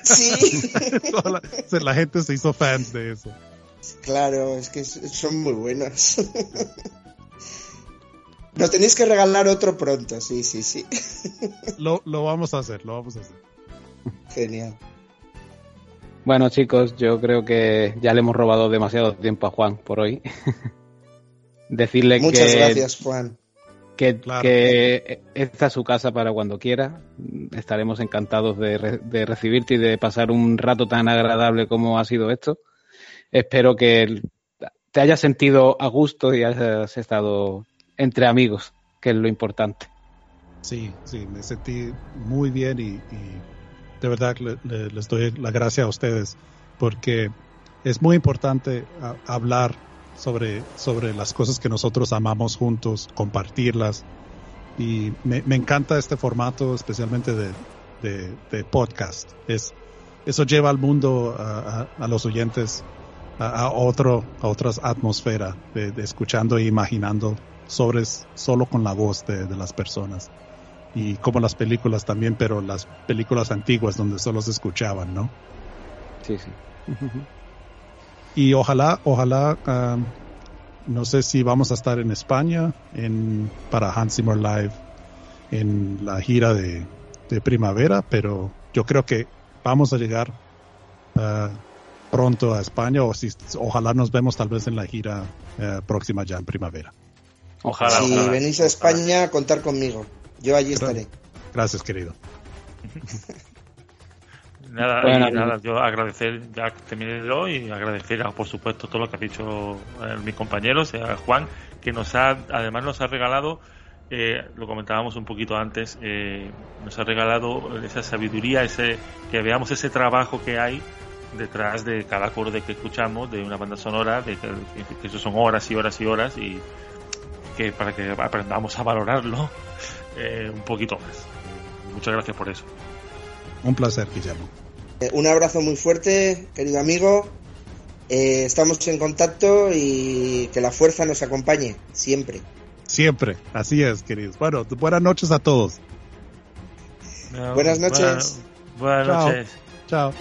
Sí. la, la gente se hizo fans de eso. Claro, es que son muy buenos. Nos tenéis que regalar otro pronto, sí, sí, sí. Lo, lo vamos a hacer, lo vamos a hacer. Genial. Bueno, chicos, yo creo que ya le hemos robado demasiado tiempo a Juan por hoy. Decirle Muchas gracias, Juan. Que, que, esta es su casa para cuando quiera. Estaremos encantados de, de recibirte y de pasar un rato tan agradable como ha sido esto espero que te hayas sentido a gusto y hayas estado entre amigos, que es lo importante. Sí, sí, me sentí muy bien y, de verdad les doy la gracia a ustedes porque es muy importante hablar sobre, sobre las cosas que nosotros amamos juntos, compartirlas. Y me, encanta este formato, especialmente de, de, podcast. Es, eso lleva al mundo, a los oyentes, a, otro, a otras atmósferas de, escuchando e imaginando sobre solo con la voz de, las personas. Y como las películas también, pero las películas antiguas donde solo se escuchaban, ¿no? Sí, sí. y ojalá, ojalá, um, no sé si vamos a estar en España en, para Hans Zimmer Live en la gira de, de primavera, pero yo creo que vamos a llegar uh, pronto a España o si ojalá nos vemos tal vez en la gira eh, próxima ya en primavera. Ojalá. Si venís a España, contar conmigo. Yo allí estaré. Gracias, querido. nada, nada, yo agradecer, ya que terminé y agradecer, por supuesto, todo lo que ha dicho eh, mis compañeros, a Juan, que nos ha, además nos ha regalado, eh, lo comentábamos un poquito antes, nos ha regalado esa sabiduría, ese que veamos ese trabajo que hay detrás de cada acorde que escuchamos de una banda sonora, de que, eso son horas y horas y horas y que para que aprendamos a valorarlo eh, un poquito más. Muchas gracias por eso. Un placer, Guillermo. Eh, un abrazo muy fuerte, querido amigo. Eh, estamos en contacto y que la fuerza nos acompañe siempre. Siempre, así es, queridos. Bueno, buenas noches a todos. buenas noches. buenas noches. Chao.